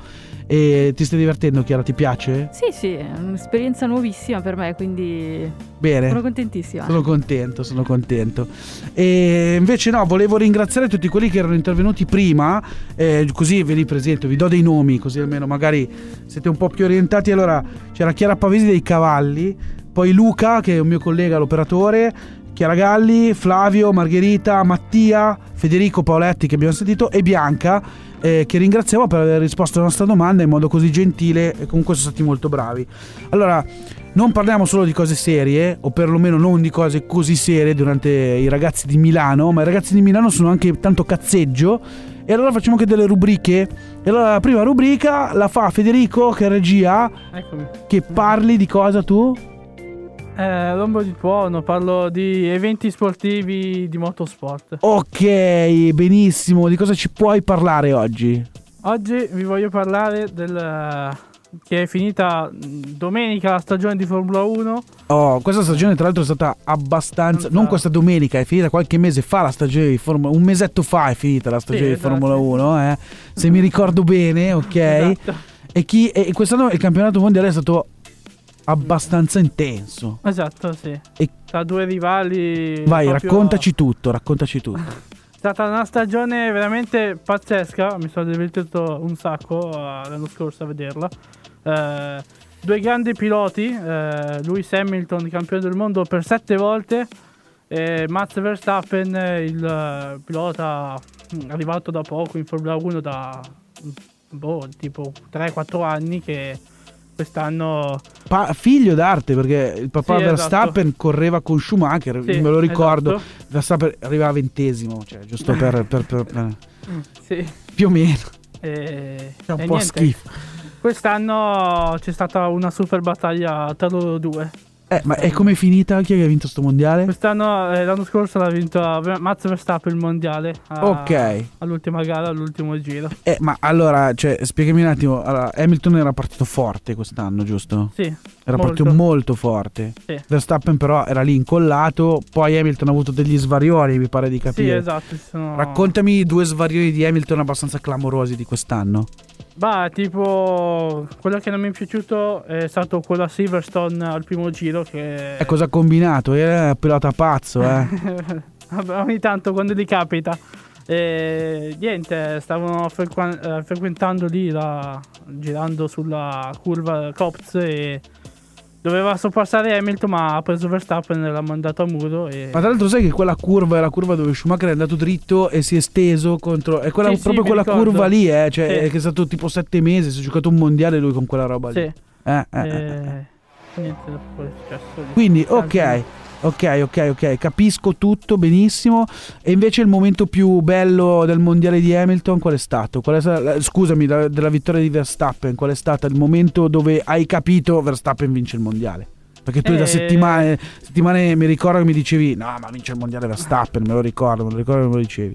S5: E ti stai divertendo, Chiara, ti piace?
S23: Sì, sì, è un'esperienza nuovissima per me, quindi
S5: Bene.
S23: sono contentissima.
S5: Sono contento, sono contento. E invece no, volevo ringraziare tutti quelli che erano intervenuti prima, eh, così ve li presento, vi do dei nomi, così almeno magari siete un po' più orientati. Allora, c'era Chiara Pavesi dei Cavalli, poi Luca, che è un mio collega, l'operatore, Chiara Galli, Flavio, Margherita, Mattia, Federico Paoletti che abbiamo sentito e Bianca eh, che ringraziamo per aver risposto alla nostra domanda in modo così gentile e comunque sono stati molto bravi. Allora, non parliamo solo di cose serie, o perlomeno non di cose così serie durante i ragazzi di Milano, ma i ragazzi di Milano sono anche tanto cazzeggio. E allora facciamo anche delle rubriche. E allora la prima rubrica la fa Federico, che è regia.
S12: Eccomi.
S5: Che parli di cosa tu?
S12: Eh, l'ombra di tuono, parlo di eventi sportivi di motorsport.
S5: Ok, benissimo. Di cosa ci puoi parlare oggi?
S12: Oggi vi voglio parlare del che è finita domenica la stagione di Formula 1.
S5: Oh, questa stagione tra l'altro è stata abbastanza... Non questa domenica, è finita qualche mese fa la stagione di Formula... Un mesetto fa è finita la stagione
S12: Sì,
S5: di Formula
S12: esatto.
S5: 1, eh. Se mi ricordo bene, ok. <laughs>
S12: Esatto.
S5: E, chi... e quest'anno il campionato mondiale è stato abbastanza intenso.
S12: Esatto, sì.
S5: E-
S12: Tra due rivali.
S5: Vai,
S12: proprio-
S5: raccontaci tutto, raccontaci tutto. <laughs>
S12: È stata una stagione veramente pazzesca. Mi sono divertito un sacco eh, l'anno scorso a vederla. Eh, due grandi piloti, eh, Lewis Hamilton, campione del mondo per sette volte, e Max Verstappen, il eh, pilota mm, arrivato da poco in Formula 1 da mm, boh, tipo 3-4 anni che quest'anno
S5: Pa- figlio d'arte perché il papà
S12: Sì, esatto.
S5: Verstappen correva con Schumacher,
S12: Sì,
S5: me lo ricordo.
S12: esatto.
S5: Verstappen arrivava ventesimo, cioè giusto <laughs> per, per- per- per-
S12: sì.
S5: più o meno.
S12: E,
S5: È un
S12: e
S5: po'
S12: niente.
S5: schifo.
S12: Quest'anno c'è stata una super battaglia tra loro due.
S5: Eh, ma è come finita? Chi è che ha vinto sto mondiale?
S12: Quest'anno, eh, l'anno scorso l'ha vinto Max Verstappen il mondiale. a-
S5: Ok.
S12: All'ultima gara, all'ultimo giro.
S5: Eh, ma allora, cioè, spiegami un attimo. Allora, Hamilton era partito forte quest'anno, giusto?
S12: Sì,
S5: Era
S12: molto.
S5: partito molto forte.
S12: Sì.
S5: Verstappen però era lì incollato. Poi Hamilton ha avuto degli svarioni, mi pare di
S12: Sì,
S5: capire.
S12: esatto. ci sono-
S5: Raccontami due svarioni di Hamilton abbastanza clamorosi di quest'anno.
S12: Bah, tipo, quello che non mi è piaciuto è stato quello a Silverstone al primo giro che...
S5: E cosa ha combinato? Era un pilota pazzo, eh. <laughs>
S12: Ogni tanto quando gli capita. E niente, stavano frequ- eh, frequentando lì, la- girando sulla curva Cops e doveva sorpassare Hamilton ma ha preso Verstappen e l'ha mandato a muro. E...
S5: Ma tra l'altro sai che quella curva è la curva dove Schumacher è andato dritto e si è steso contro... È quella,
S12: Sì, sì,
S5: proprio
S12: mi
S5: quella
S12: ricordo.
S5: curva lì, eh. Cioè,
S12: Sì.
S5: è che è stato tipo sette mesi, si è giocato un mondiale lui con quella roba lì.
S12: Sì.
S5: Eh, eh,
S12: E-
S5: eh.
S12: Niente, dopo è successo.
S5: Quindi, ok, ok, ok, ok, capisco tutto benissimo. E invece il momento più bello del mondiale di Hamilton qual è stato? Qual è sta- scusami, la- della vittoria di Verstappen, qual è stato il momento dove hai capito Verstappen vince il mondiale? Perché tu da
S12: Eh.
S5: settimane, settimane mi ricordo che mi dicevi no ma vince il mondiale Verstappen, me lo ricordo, me lo ricordo che me lo dicevi.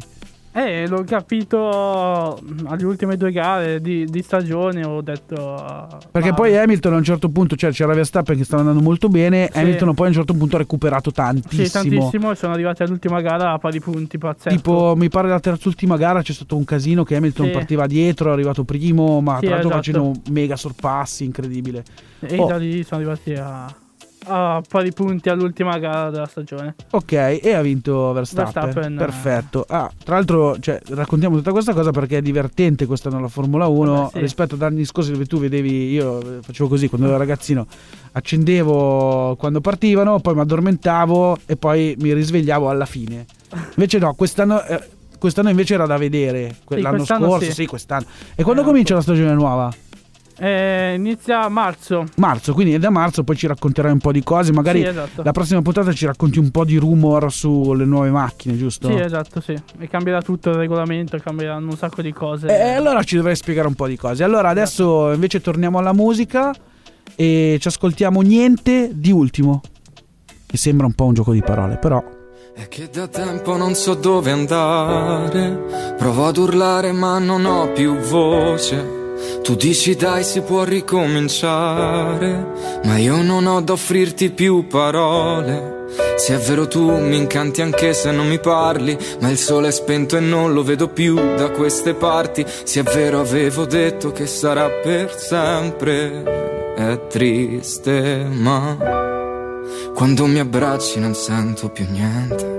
S12: Eh, l'ho capito mm, alle ultime due gare di, di stagione, ho detto...
S5: Perché
S12: ma-
S5: poi Hamilton a un certo punto, cioè c'era Verstappen che stava andando molto bene,
S12: Sì.
S5: Hamilton poi a un certo punto ha recuperato tantissimo.
S12: Sì, tantissimo, e sono arrivati all'ultima gara a pari punti, pazzesco.
S5: Tipo, mi pare la terz'ultima gara c'è stato un casino che Hamilton
S12: Sì.
S5: partiva dietro, è arrivato primo, ma
S12: Sì,
S5: tra l'altro
S12: esatto.
S5: facendo mega sorpassi, incredibile.
S12: E
S5: Oh.
S12: da lì sono arrivati a, a pari punti all'ultima gara della stagione.
S5: Ok, e ha vinto Verstappen.
S12: Verstappen, eh.
S5: Perfetto. Ah, tra l'altro, cioè, raccontiamo tutta questa cosa perché è divertente quest'anno la Formula 1
S12: Vabbè, sì.
S5: rispetto ad anni scorsi dove tu vedevi, io eh, facevo così quando ero ragazzino, accendevo quando partivano, poi mi addormentavo e poi mi risvegliavo alla fine. Invece no, quest'anno... eh, Quest'anno invece era da vedere,
S12: Sì,
S5: l'anno scorso,
S12: sì.
S5: sì, quest'anno. E quando comincia la stagione nuova?
S12: Eh, inizia marzo.
S5: Marzo, quindi da marzo poi ci racconterai un po' di cose. Magari
S12: Sì, esatto.
S5: la prossima puntata ci racconti un po' di rumor sulle nuove macchine, giusto?
S12: Sì, esatto, sì. E cambierà tutto il regolamento, cambieranno un sacco di cose.
S5: E allora ci dovrai spiegare un po' di cose. Allora adesso invece torniamo alla musica e ci ascoltiamo niente di ultimo. Che sembra un po' un gioco di parole, però.
S24: È che da tempo non so dove andare. Provo ad urlare ma non ho più voce. Tu dici dai si può ricominciare. Ma io non ho da offrirti più parole. Se è vero tu mi incanti anche se non mi parli. Ma il sole è spento e non lo vedo più da queste parti. Se è vero avevo detto che sarà per sempre. È triste ma... Quando mi abbracci non sento più niente.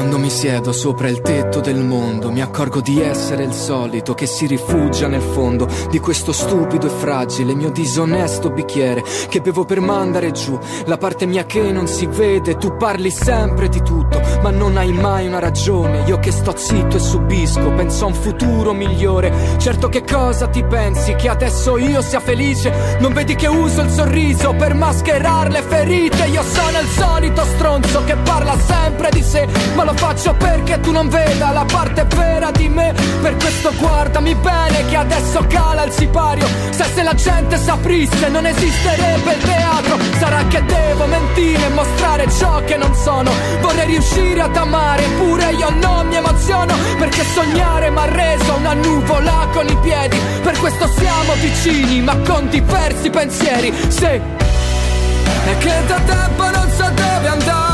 S24: Quando mi siedo sopra il tetto del mondo, mi accorgo di essere il solito che si rifugia nel fondo di questo stupido e fragile mio disonesto bicchiere che bevo per mandare giù la parte mia che non si vede. Tu parli sempre di tutto, ma non hai mai una ragione. Io che sto zitto e subisco, penso a un futuro migliore. Certo che cosa ti pensi? Che adesso io sia felice? Non vedi che uso il sorriso per mascherare le ferite? Io sono il solito stronzo che parla sempre di sé, ma lo faccio perché tu non veda la parte vera di me. Per questo guardami bene che adesso cala il sipario. Se, se la gente saprisse non esisterebbe il teatro. Sarà che devo mentire e mostrare ciò che non sono. Vorrei riuscire ad amare, eppure io non mi emoziono. Perché sognare mi ha reso una nuvola con i piedi. Per questo siamo vicini, ma con diversi pensieri. Se è che da tempo non so dove andare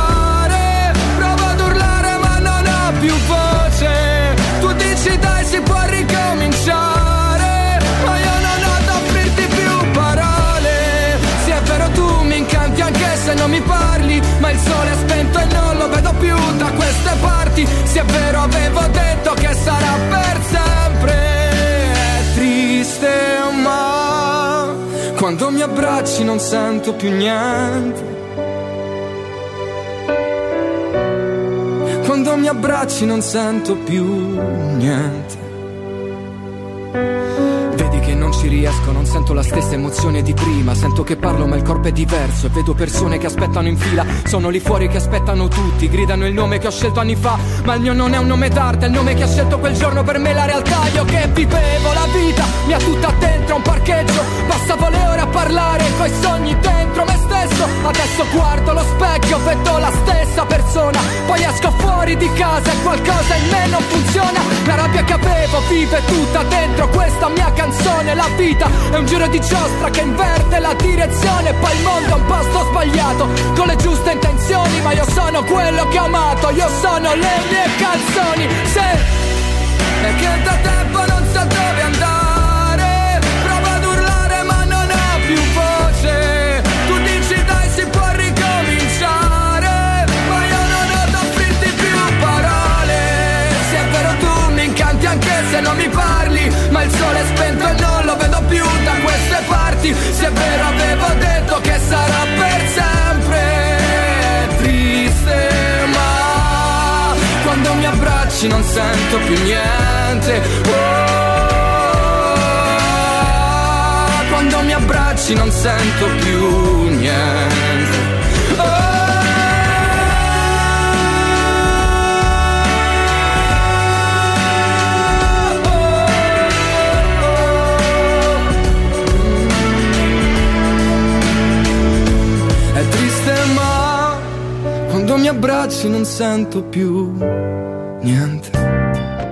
S24: più voce. Tu dici dai si può ricominciare. Ma io non ho da offrirti più parole. Sì è vero tu mi incanti anche se non mi parli Ma il sole è spento e non lo vedo più da queste parti. Sì è vero avevo detto che sarà per sempre. È triste ma quando mi abbracci non sento più niente. Quando mi abbracci non sento più niente. Che non ci riesco, non sento la stessa emozione di prima. Sento che parlo, ma il corpo è diverso. E vedo persone che aspettano in fila. Sono lì fuori che aspettano tutti. Gridano il nome che ho scelto anni fa. Ma il mio non è un nome d'arte, è il nome che ha scelto quel giorno per me la realtà. Io che vivevo la vita, mi ha tutta dentro un parcheggio. Passavo le ore a parlare coi sogni dentro me stesso. Adesso guardo lo specchio, vedo la stessa persona. Poi esco fuori di casa e qualcosa in me non funziona. La rabbia che avevo vive tutta dentro questa mia canzone. La vita è un giro di giostra che inverte la direzione. Poi il mondo è un posto sbagliato, con le giuste intenzioni. Ma io sono quello che ho amato, io sono le mie canzoni. Se che da tempo non anche se non mi parli Ma il sole è spento e non lo vedo più da queste parti Se è vero avevo detto che sarà per sempre triste ma quando mi abbracci non sento più niente. Oh, quando mi abbracci non sento più niente. Mi abbracci non sento più niente.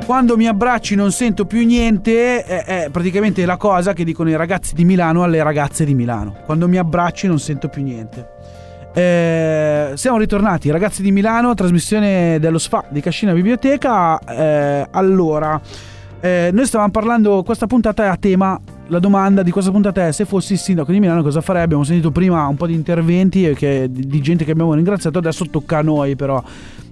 S5: Quando mi abbracci non sento più niente è, è praticamente la cosa che dicono i ragazzi di Milano alle ragazze di Milano. Quando mi abbracci non sento più niente. Eh, siamo ritornati, ragazzi di Milano, trasmissione dello SFA di Cascina Biblioteca. Eh, allora, eh, noi stavamo parlando, questa puntata è a tema, la domanda di questa puntata è se fossi il sindaco di Milano cosa farei? Abbiamo sentito prima un po' di interventi e che- di, gente che abbiamo ringraziato, adesso tocca a noi però.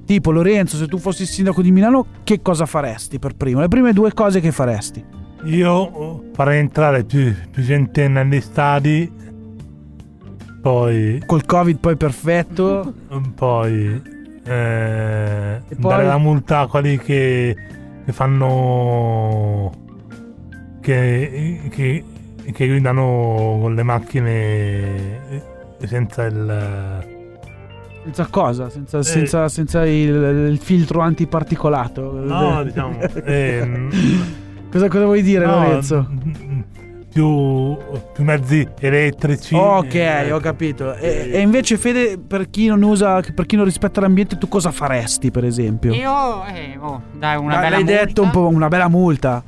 S5: Tipo Lorenzo, se tu fossi il sindaco di Milano, che cosa faresti per primo? Le prime due cose che faresti.
S10: Io farei entrare più, più gente negli stadi, poi...
S5: Col Covid poi perfetto.
S10: Poi... eh,
S5: poi?
S10: dare la multa a quelli che, che fanno... Che, che, che guidano con le macchine senza il...
S5: Senza cosa? Senza, senza- senza il, il filtro antiparticolato.
S10: No, diciamo... eh, <laughs>
S5: cosa, cosa vuoi dire,
S10: no,
S5: Lorenzo?
S10: Più, più mezzi elettrici.
S5: Ok,
S10: eh,
S5: ho capito. E, e invece, Fede, per chi non usa, per chi non rispetta l'ambiente, tu cosa faresti, per esempio?
S9: Io, eh, oh, dai, una
S5: Ah,
S9: bella
S5: L'hai
S9: multa.
S5: detto un po' una bella multa.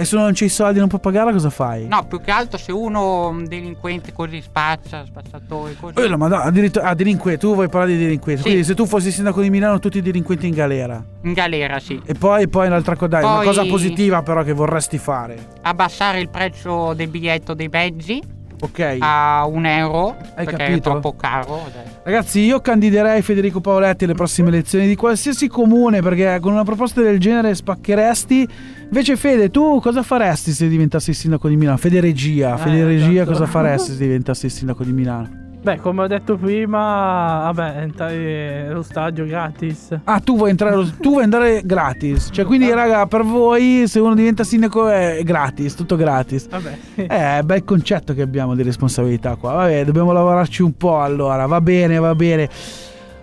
S5: E se non c'è i soldi e non puoi pagarla, cosa fai?
S9: No, più che altro se uno un delinquente così spaccia, spacciatore così.
S5: Eh, ma no, addirittura ah, delinquenti, tu vuoi parlare di delinquenti.
S9: Sì.
S5: Quindi se tu fossi sindaco di Milano, tutti i delinquenti in galera.
S9: In galera, sì.
S5: E poi, poi un'altra cosa, dai, una
S9: Poi-
S5: cosa positiva però che vorresti fare.
S9: Abbassare il prezzo del biglietto dei mezzi.
S5: Ok.
S9: a un euro
S5: Hai
S9: perché
S5: capito?
S9: è troppo caro.
S5: Ragazzi, io candiderei Federico Paoletti alle prossime elezioni di qualsiasi comune perché con una proposta del genere spaccheresti. Invece, Fede, tu cosa faresti se diventassi sindaco di Milano? Fede Regia,
S12: Eh, esatto.
S5: cosa faresti <laughs> se diventassi sindaco di Milano?
S12: Beh, come ho detto prima, vabbè, entrare allo stadio gratis.
S5: Ah, tu vuoi entrare, tu vuoi andare gratis. Cioè, quindi, raga, per voi, se uno diventa sindaco è gratis, tutto gratis.
S12: Vabbè.
S5: Eh, bel concetto che abbiamo di responsabilità qua. Vabbè, dobbiamo lavorarci un po' allora. Va bene, va bene.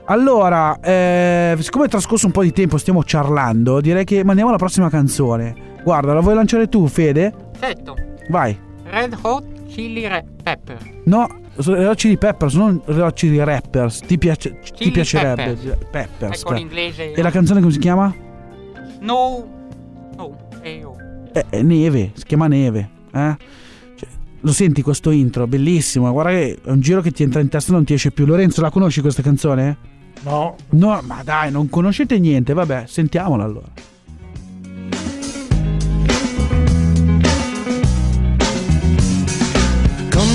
S5: Allora, eh, siccome è trascorso un po' di tempo, stiamo ciarlando, direi che mandiamo la prossima canzone. Guarda, la vuoi lanciare tu, Fede?
S9: Certo,
S5: Vai.
S9: Red Hot Chili Re- Pepper.
S5: No, Red Hot Chili Peppers, non Red Hot Chili Rappers. Ti, piace, ti piacerebbe?
S9: Peppers.
S5: Peppers.
S9: Ecco l'inglese.
S5: E la canzone come si chiama?
S9: No. No. Eh, oh.
S5: Eh, eh, neve, si chiama Neve. Eh? Cioè, lo senti questo intro, bellissimo. Guarda che è un giro che ti entra in testa e non ti esce più. Lorenzo, la conosci questa canzone?
S10: No.
S5: No, ma dai, non conoscete niente. Vabbè, sentiamola allora.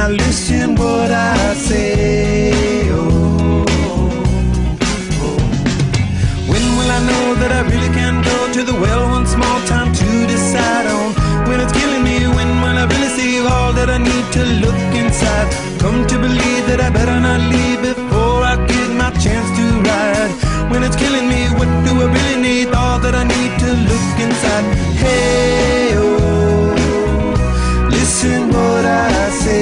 S11: Now listen what I say, oh. When will I know that I really can go to the well one small time to decide on? When it's killing me, when will I really see all that I need to look inside? Come to believe that I better not leave before I get my chance to ride. When it's killing me, what do I really need? All that I need to look inside. Hey, oh, listen what I say,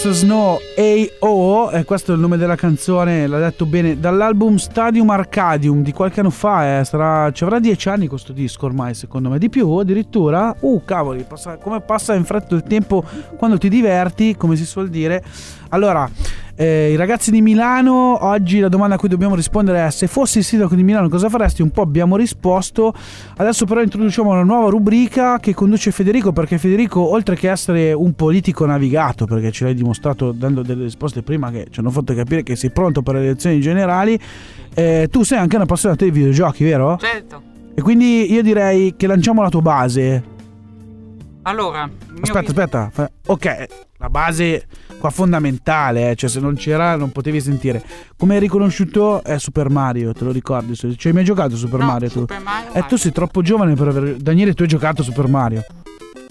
S5: Peppers Snow A.O. E questo è il nome della canzone, l'ha detto bene, dall'album Stadium Arcadium di qualche anno fa. Eh, sarà, ci avrà dieci anni questo disco ormai, secondo me. Di più, addirittura. Uh, cavoli, passa- come passa in fretta il tempo quando ti diverti, come si suol dire. Allora, eh, i ragazzi di Milano, oggi la domanda a cui dobbiamo rispondere è se fossi il sindaco di Milano cosa faresti? Un po' abbiamo risposto, adesso però introduciamo una nuova rubrica che conduce Federico perché Federico oltre che essere un politico navigato, perché ce l'hai dimostrato dando delle risposte prima che ci hanno fatto capire che sei pronto per le elezioni generali, eh, tu sei anche un appassionato di videogiochi, vero?
S9: Certo.
S5: E quindi io direi che lanciamo la tua base.
S9: Allora,
S5: Aspetta, aspetta. fa- Ok, la base qua fondamentale, eh, cioè se non c'era non potevi sentire. Come hai riconosciuto è Super Mario, te lo ricordi? Se- Ci hai mai giocato Super Mario tu?
S9: Super Mario,
S5: Eh, tu sei troppo giovane per aver... Daniele, tu hai giocato Super Mario.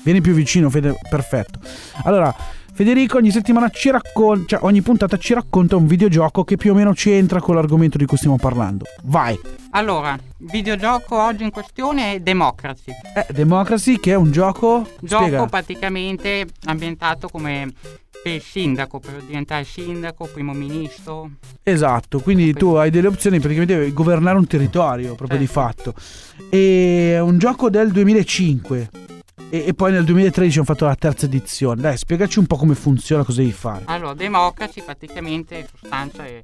S5: Vieni più vicino, Fede. Perfetto. Allora, Federico ogni settimana ci racconta, cioè ogni puntata ci racconta un videogioco che più o meno c'entra con l'argomento di cui stiamo parlando. Vai.
S9: Allora, il videogioco oggi in questione è Democracy.
S5: Eh, Democracy che è un gioco...
S9: Gioco
S5: Spiega.
S9: praticamente ambientato come per il sindaco, per diventare sindaco, primo ministro.
S5: Esatto, quindi tu hai delle opzioni praticamente devi governare un territorio proprio di fatto. E è un gioco del 2005 e, e poi nel 2013 hanno fatto la terza edizione. Dai, spiegaci un po' come funziona, cosa devi fare.
S9: Allora, Democracy praticamente in sostanza è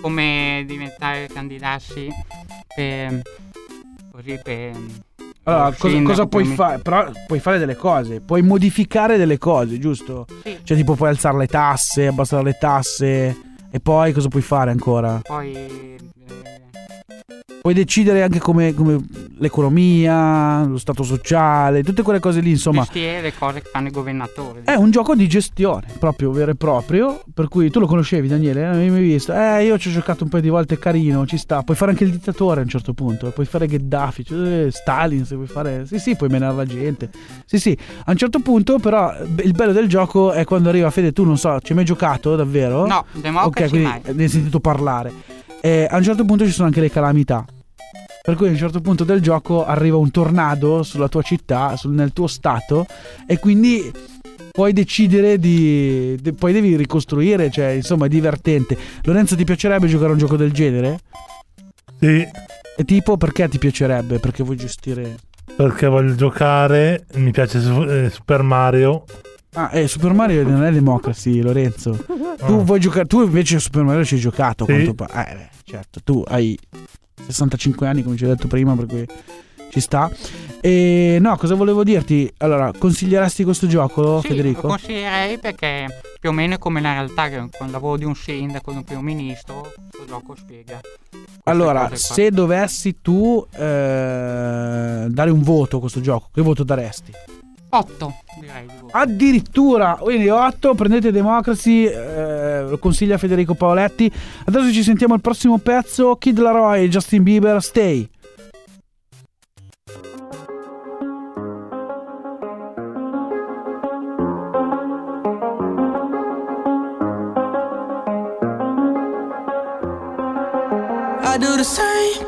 S9: come diventare, candidarsi per... così per...
S5: Allora, cosa, cosa puoi fare? Però puoi fare delle cose, puoi modificare delle cose, giusto?
S9: Sì.
S5: Cioè tipo puoi alzare le tasse, abbassare le tasse e poi cosa puoi fare ancora?
S9: Poi eh,
S5: Puoi decidere anche come, come l'economia, lo stato sociale, tutte quelle cose lì, insomma.
S9: gestire le cose che fanno i governatori.
S5: È un gioco di gestione, proprio vero e proprio. Per cui tu lo conoscevi, Daniele? Avevi mai visto? Eh, io ci ho giocato un paio di volte, carino, ci sta. Puoi fare anche il dittatore a un certo punto. Puoi fare Gheddafi, cioè, eh, Stalin, se vuoi fare. Sì, sì, puoi menare la gente. Sì, sì. A un certo punto, però, il bello del gioco è quando arriva Fede. Tu non so, ci hai mai giocato davvero?
S9: No, Democracy
S5: Ok, quindi
S9: mai.
S5: ne hai sentito parlare. E a un certo punto ci sono anche le calamità. Per cui a un certo punto del gioco arriva un tornado sulla tua città, sul- nel tuo stato, e quindi puoi decidere di. de- poi devi ricostruire, cioè, insomma, è divertente. Lorenzo, ti piacerebbe giocare a un gioco del genere?
S10: Sì.
S5: E tipo, perché ti piacerebbe? Perché vuoi gestire.
S10: Perché voglio giocare, mi piace eh, Super Mario.
S5: Ah, eh, Super Mario non è Democracy, Lorenzo. Tu
S10: Ah.
S5: vuoi giocare. Tu invece a Super Mario ci hai giocato.
S10: Sì.
S5: quanto pa- eh, certo, tu hai 65 anni, come ci hai detto prima, per cui ci sta. E no, cosa volevo dirti? Allora, consiglieresti questo gioco,
S9: Sì,
S5: Federico?
S9: lo consiglierei perché più o meno è come la realtà che con il lavoro di un sindaco, di un primo ministro, questo gioco spiega.
S5: Allora, se dovessi tu eh, dare un voto a questo gioco, che voto daresti?
S9: 8 direi di voto.
S5: Addirittura, quindi 8, prendete Democracy, eh, lo consiglia Federico Paoletti. Adesso ci sentiamo al prossimo pezzo, Kid Laroi e Justin Bieber, Stay.
S11: I do the same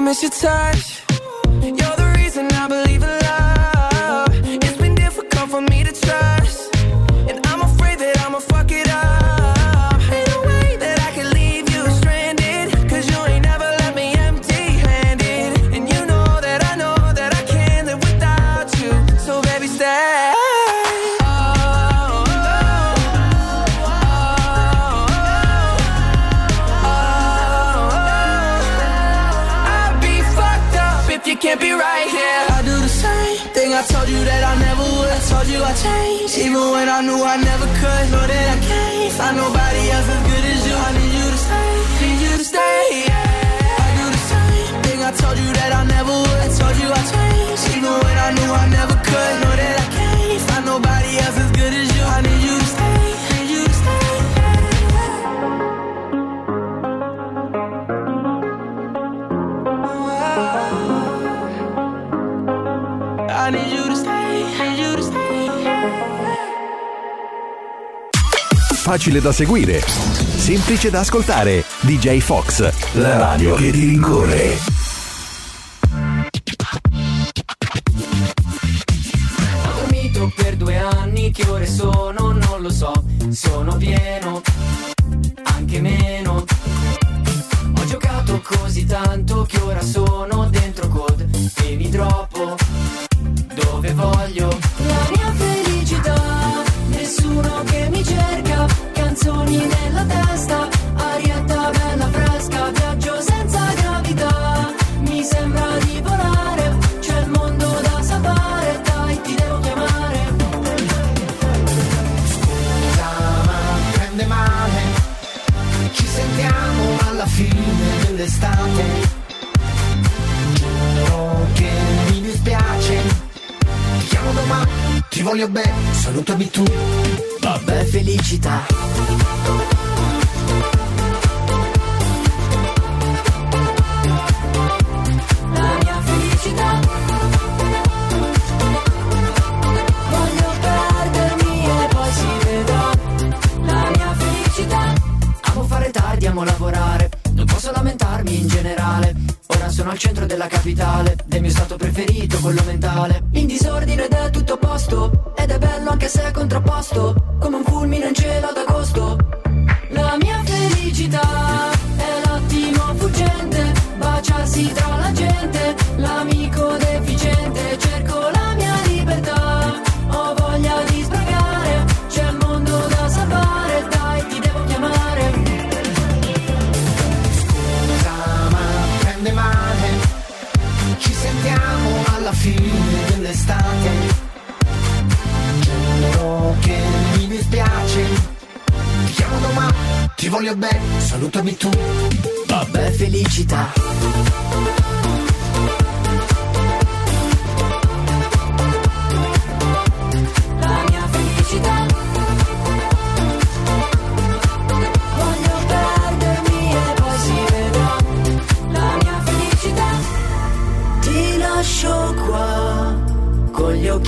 S11: I miss your touch.
S1: Facile da seguire, semplice da ascoltare. DJ Fox, la radio che ti rincorre.
S25: Felicità al centro della capitale Del mio stato preferito, quello mentale. In disordine ed è tutto a posto Ed è bello anche se è contrapposto Come un fulmine in cielo ad agosto. La mia felicità È l'attimo fuggente Baciarsi tra la gente L'amico deficiente Cerco la mia libertà
S26: alla fine dell'estate. Giuro che mi dispiace. Ti chiamo domani, ti voglio bene, salutami tu.
S25: Vabbè felicità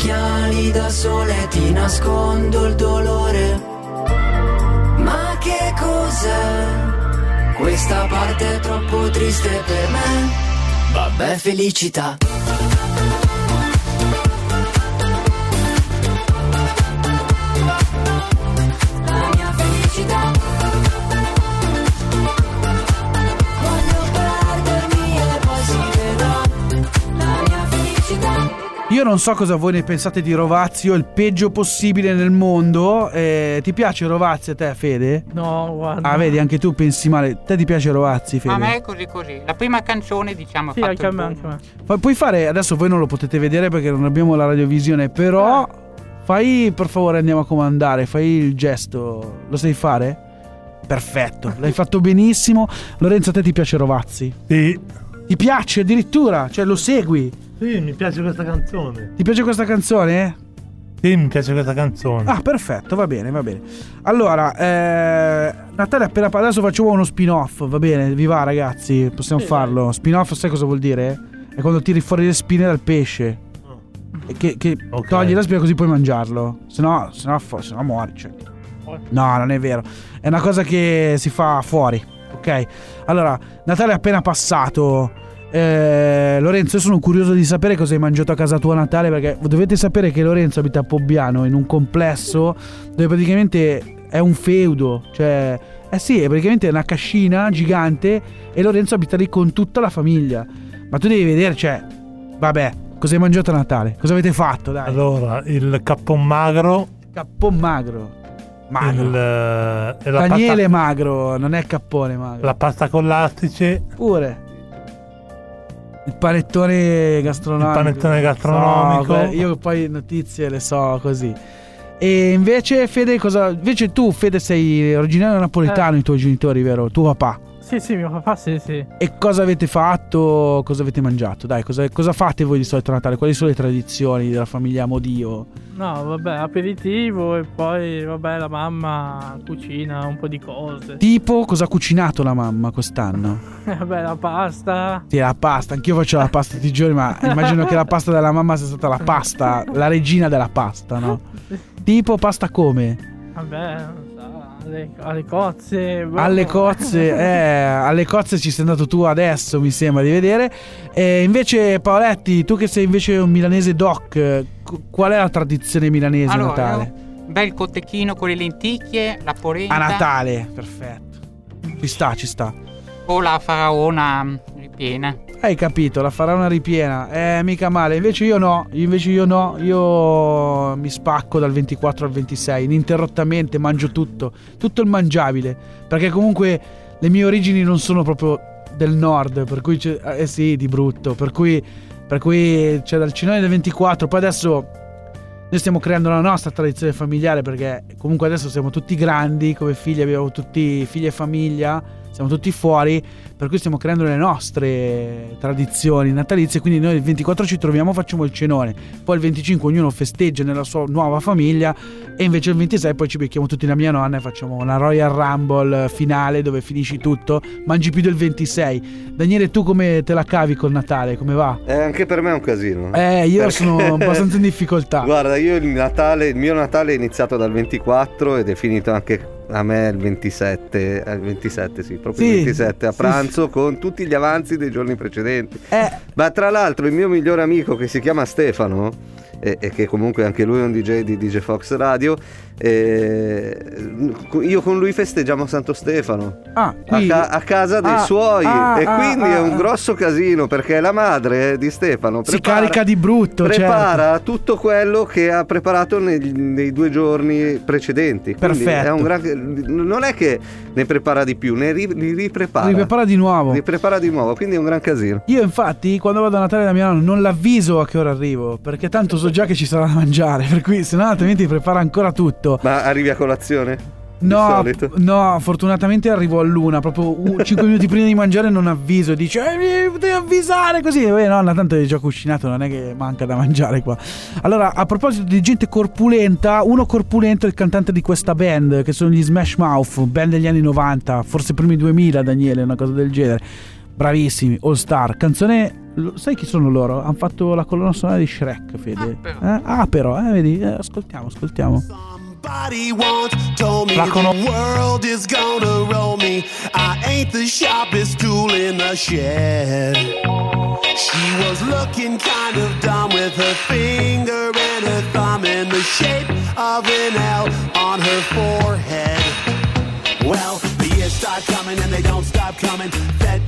S25: occhiali da sole ti nascondo il dolore Ma che cos'è? Questa parte è troppo triste per me. Vabbè, felicità.
S5: Io non so cosa voi ne pensate di Rovazio, il peggio possibile nel mondo. Eh, ti piace Rovazzi a te, Fede?
S12: No, guarda.
S5: Ah, vedi, anche tu pensi male. Te ti piace Rovazzi, Fede?
S9: A me è così così. La prima canzone, diciamo, ha
S12: Sì,
S9: fatto
S12: anche a me, anche a me.
S5: Puoi fare, adesso voi non lo potete vedere perché non abbiamo la radiovisione, però fai per favore andiamo a comandare, fai il gesto. Lo sai fare? Perfetto, l'hai fatto benissimo. Lorenzo, a te ti piace Rovazzi?
S10: Sì.
S5: Ti piace addirittura? Cioè lo segui?
S10: Sì, mi piace questa canzone.
S5: Ti piace questa canzone?
S10: Sì, mi piace questa canzone.
S5: Ah, perfetto, va bene, va bene. Allora, eh, Natale appena adesso facciamo uno spin-off, va bene? Vi va ragazzi? Possiamo
S10: Sì,
S5: farlo. Spin-off, sai cosa vuol dire? È quando tiri fuori le spine dal pesce. E che, che
S10: Ok.
S5: togli la spina così puoi mangiarlo. Se no, se no, se no muori. cioè. No, non è vero. È una cosa che si fa fuori. Ok? Allora, Natale è appena passato. Eh, Lorenzo, io sono curioso di sapere cosa hai mangiato a casa tua a Natale perché dovete sapere che Lorenzo abita a Pobbiano in un complesso dove praticamente è un feudo, cioè eh sì, è praticamente una cascina gigante e Lorenzo abita lì con tutta la famiglia. Ma tu devi vedere, cioè, vabbè, cosa hai mangiato a Natale? Cosa avete fatto, dai?
S10: Allora, il cappon magro.
S5: Cappon magro. Magro.
S10: Il, eh, la
S5: Daniele
S10: pasta,
S5: magro, non è cappone magro.
S10: la pasta con l'astice.
S5: Pure. Il panettone gastronomico.
S10: Il panettone gastronomico.
S5: So, io poi notizie le so così. E invece, Fede, cosa. Invece tu, Fede, sei originario napoletano,
S12: Eh.
S5: i tuoi genitori, vero? Tuo papà.
S12: Sì, sì, mio papà, sì, sì.
S5: E cosa avete fatto? Cosa avete mangiato? Dai, cosa, cosa fate voi di solito a Natale? Quali sono le tradizioni della famiglia Modio?
S12: No, vabbè, aperitivo e poi, vabbè, la mamma cucina un po' di cose.
S5: Tipo, cosa ha cucinato la mamma quest'anno? <laughs>
S12: vabbè, la pasta.
S5: Sì, la pasta, anch'io faccio la pasta tutti i giorni, ma immagino che la pasta della mamma sia stata la pasta, la regina della pasta, no? <laughs> Tipo pasta come?
S12: Vabbè, alle, alle cozze. boh.
S5: Alle cozze, <laughs> eh, alle cozze ci sei andato tu adesso, mi sembra di vedere. E invece, Paoletti, tu che sei invece un milanese doc, qu- qual è la tradizione milanese a
S9: Allora,
S5: Natale?
S9: io- un bel cotechino con le lenticchie, la polenta.
S5: A Natale, perfetto. Ci sta, ci sta.
S9: O la faraona mm, ripiena.
S5: Hai capito, la farà una ripiena. Eh, mica male. Invece io no, invece io no. Io mi spacco dal 24 al 26, ininterrottamente mangio tutto, tutto il mangiabile. Perché comunque le mie origini non sono proprio del nord, per cui c'è- eh sì, di brutto. Per cui, per cui c'è dal cinone del 24. Poi adesso noi stiamo creando la nostra tradizione familiare perché comunque adesso siamo tutti grandi come figli, abbiamo tutti figli e famiglia, siamo tutti fuori, per cui stiamo creando le nostre tradizioni natalizie, quindi noi il 24 ci troviamo, facciamo il cenone, poi il 25 ognuno festeggia nella sua nuova famiglia e invece il 26 poi ci becchiamo tutti da mia nonna e facciamo una Royal Rumble finale dove finisci tutto, mangi più del 26. Daniele tu come te la cavi col Natale, come va?
S27: Eh, anche per me è un casino.
S5: Eh, io
S27: Perché-
S5: sono abbastanza in difficoltà. <laughs>
S27: Guarda, io il Natale, il mio Natale è iniziato dal 24 ed è finito anche a me il 27, eh, il 27 sì, proprio
S5: Sì,
S27: il 27 a
S5: sì,
S27: pranzo con tutti gli avanzi dei giorni precedenti.
S5: Eh.
S27: Ma tra l'altro il mio migliore amico che si chiama Stefano e, e che comunque anche lui è un DJ di DJ Fox Radio, io con lui festeggiamo Santo Stefano.
S5: Ah,
S27: A,
S5: qui-
S27: ca- a casa dei
S5: Ah,
S27: suoi
S5: ah,
S27: e
S5: ah,
S27: quindi
S5: ah,
S27: è un
S5: ah.
S27: grosso casino perché la madre di Stefano
S5: Si
S27: prepara-
S5: carica di brutto, certo.
S27: prepara tutto quello che ha preparato nei, nei due giorni precedenti.
S5: Perfetto.
S27: è gran- non è che ne prepara di più, ne ri- li riprepara.
S5: Li prepara di nuovo.
S27: Li prepara di nuovo, quindi è un gran casino.
S5: Io infatti quando vado a Natale da mia nonna non l'avviso a che ora arrivo, perché tanto so già che ci sarà da mangiare, <laughs> per cui se no altrimenti prepara ancora tutto.
S27: Ma arrivi a colazione?
S5: No, no, fortunatamente arrivo a luna, proprio 5 <laughs> minuti prima di mangiare non avviso, dice eh, mi devi avvisare così. Eh, nonna, tanto hai già cucinato, non è che manca da mangiare qua. Allora, a proposito di gente corpulenta, uno corpulento è il cantante di questa band, che sono gli Smash Mouth, band degli anni 90, forse primi 2000, Daniele, una cosa del genere. Bravissimi, All Star, canzone... Sai chi sono loro? Hanno fatto la colonna sonora di Shrek, Fede. Eh? Ah, però, eh, vedi, eh, ascoltiamo, ascoltiamo.
S28: Somebody once told me
S5: La cono-
S28: the world is gonna roll me. I ain't the sharpest tool in the shed. She was looking kind of dumb with her finger and her thumb in the shape of an L on her forehead. Well, the years start coming and they don't stop coming.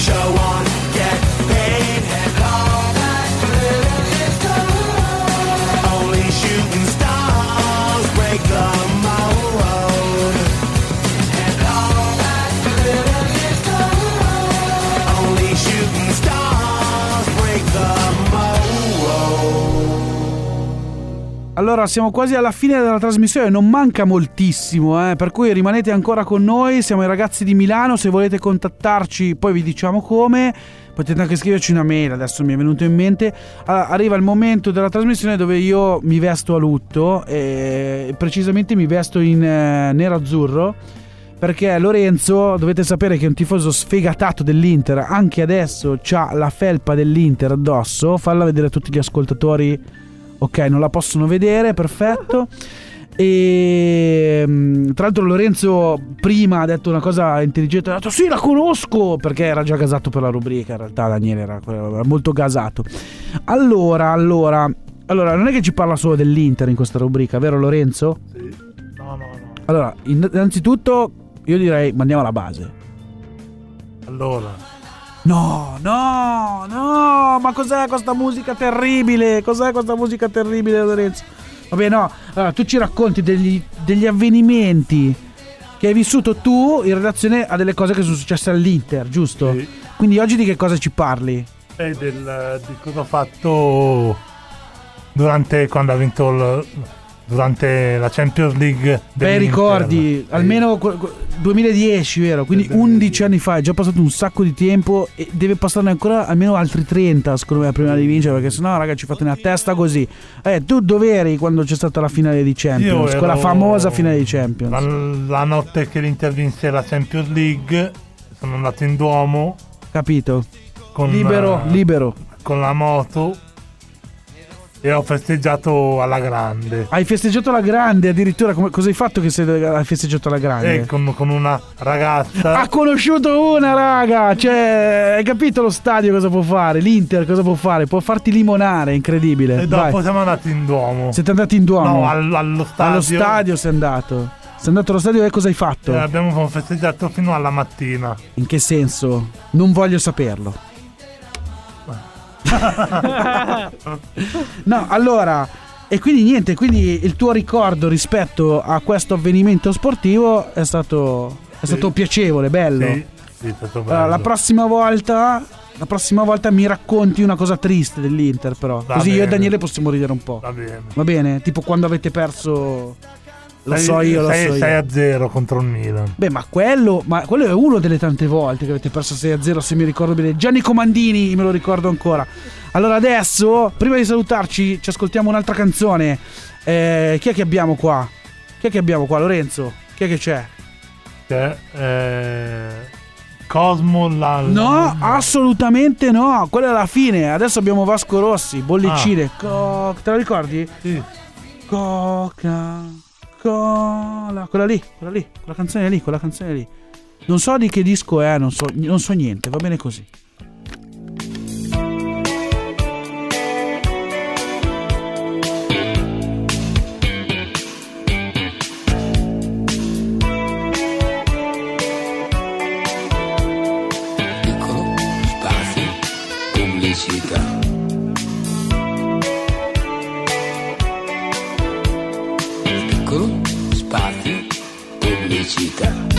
S28: Show on,
S5: Allora, siamo quasi alla fine della trasmissione, non manca moltissimo, eh, per cui rimanete ancora con noi, siamo i ragazzi di Milano, se volete contattarci poi vi diciamo come, potete anche scriverci una mail, adesso mi è venuto in mente, Allora, arriva il momento della trasmissione dove io mi vesto a lutto, e precisamente mi vesto in eh, nero-azzurro, perché Lorenzo, dovete sapere che è un tifoso sfegatato dell'Inter, anche adesso ha la felpa dell'Inter addosso, falla vedere a tutti gli ascoltatori. Ok, non la possono vedere, perfetto. E mm, tra l'altro Lorenzo prima ha detto una cosa intelligente, ha detto sì la conosco perché era già gasato per la rubrica, in realtà Daniele era, era molto gasato. Allora, allora, allora, non è che ci parla solo dell'Inter in questa rubrica, vero Lorenzo?
S10: Sì. No, no, no.
S5: Allora, in- innanzitutto io direi mandiamo alla base.
S10: Allora,
S5: No, no, no, ma cos'è questa musica terribile? Cos'è questa musica terribile, Lorenzo? Vabbè, no, allora tu ci racconti degli, degli avvenimenti che hai vissuto tu in relazione a delle cose che sono successe all'Inter, giusto?
S10: Sì.
S5: Quindi oggi di che cosa ci parli?
S10: è del, di cosa ho fatto durante quando ha vinto il- durante la Champions League.
S5: Beh, ricordi, almeno que- que- 2010, vero? Quindi 11 anni fa, è già passato un sacco di tempo e deve passarne ancora almeno altri 30, secondo me, prima di vincere, perché sennò, raga, ci fate una testa così. Eh, tu dove eri quando c'è stata la finale di Champions?
S10: Io
S5: Quella famosa finale di Champions.
S10: La, la notte che l'Inter vinse la Champions League, sono andato in Duomo.
S5: Capito?
S10: Con,
S5: Libero,
S10: eh,
S5: libero.
S10: Con la moto. E ho festeggiato alla grande.
S5: Hai festeggiato alla grande, addirittura. come- cosa hai fatto che sei, hai festeggiato alla grande?
S10: E con, con una ragazza.
S5: Ha conosciuto una, raga! Cioè, hai capito lo stadio cosa può fare? L'Inter cosa può fare? Può farti limonare, incredibile.
S10: E dopo
S5: Vai.
S10: siamo andati in Duomo.
S5: Siete andati in Duomo?
S10: No, al- allo stadio.
S5: Allo stadio sei andato. Sei andato allo stadio e cosa hai fatto?
S10: E abbiamo festeggiato fino alla mattina.
S5: In che senso? Non voglio saperlo. No, allora. E quindi niente, quindi il tuo ricordo rispetto a questo avvenimento sportivo è stato, è
S10: Sì.
S5: stato piacevole, bello.
S10: Sì, sì, è stato bello.
S5: Allora, la prossima volta. La prossima volta mi racconti una cosa triste dell'Inter, però.
S10: Va
S5: Così io e
S10: bene.
S5: Daniele possiamo ridere un po'.
S10: Va bene.
S5: Va bene? Tipo quando avete perso. Lo
S10: Sei-
S5: so io, lo
S10: sei-
S5: so io.
S10: 6 a 0 contro il Milan.
S5: Beh, ma quello, ma quello è uno delle tante volte che avete perso 6-0, se mi ricordo bene. Gianni Comandini, me lo ricordo ancora. Allora adesso, prima di salutarci, ci ascoltiamo un'altra canzone. Eh, chi è che abbiamo qua? Chi è che abbiamo qua, Lorenzo? Chi è che c'è?
S10: C'è eh, Cosmo la,
S5: No, assolutamente no. Quella è la fine. Adesso abbiamo Vasco Rossi, bollicine.
S10: Ah.
S5: Co- te la ricordi?
S10: Sì.
S5: Coca. Cola. Quella lì, quella lì, quella canzone lì, quella canzone lì. Non so di che disco è, non so, non so niente, va bene così.
S24: Chita.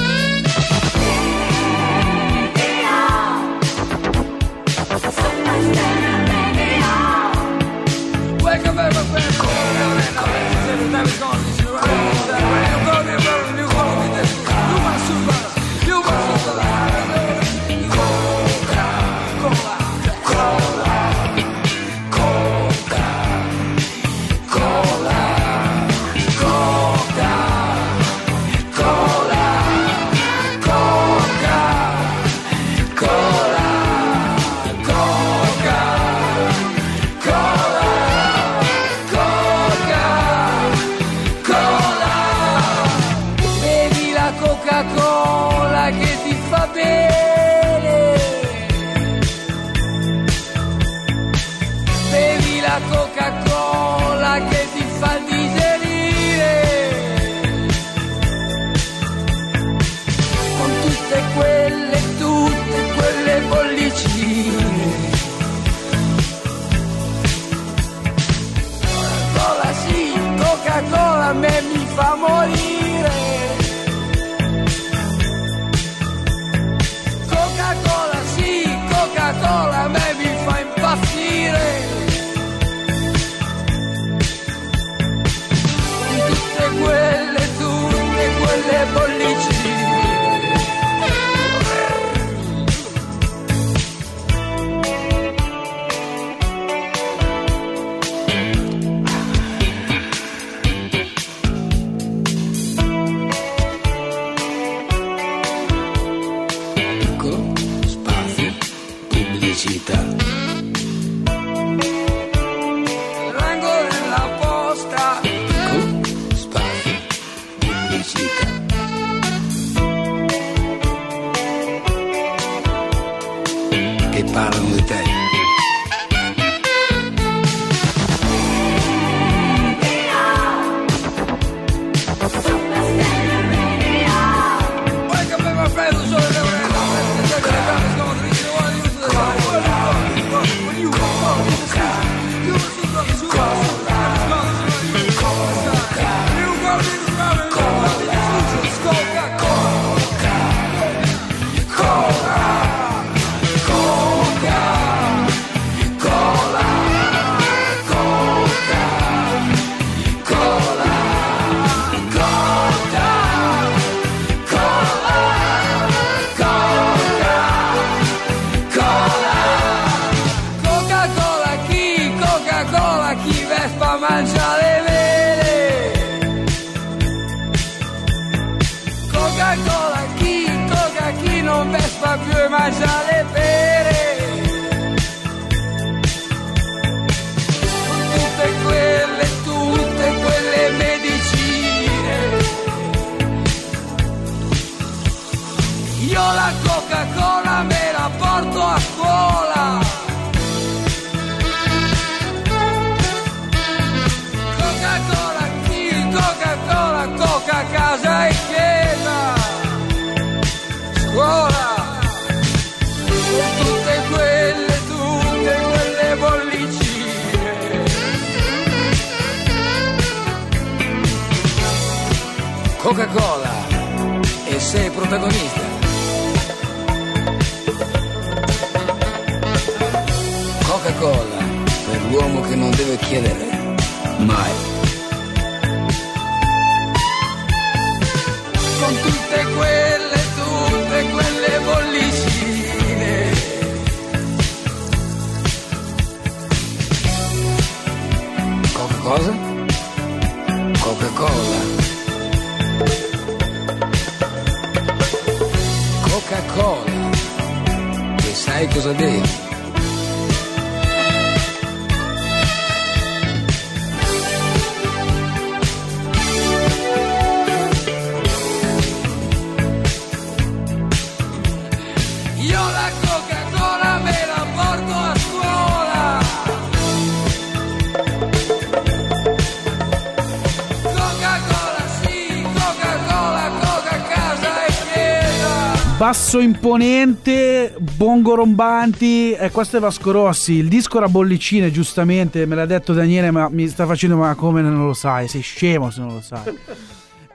S5: Basso imponente, bongo rombanti, e questo è Vasco Rossi. Il disco era bollicine, giustamente, me l'ha detto Daniele, ma mi sta facendo, ma come non lo sai? Sei scemo se non lo sai.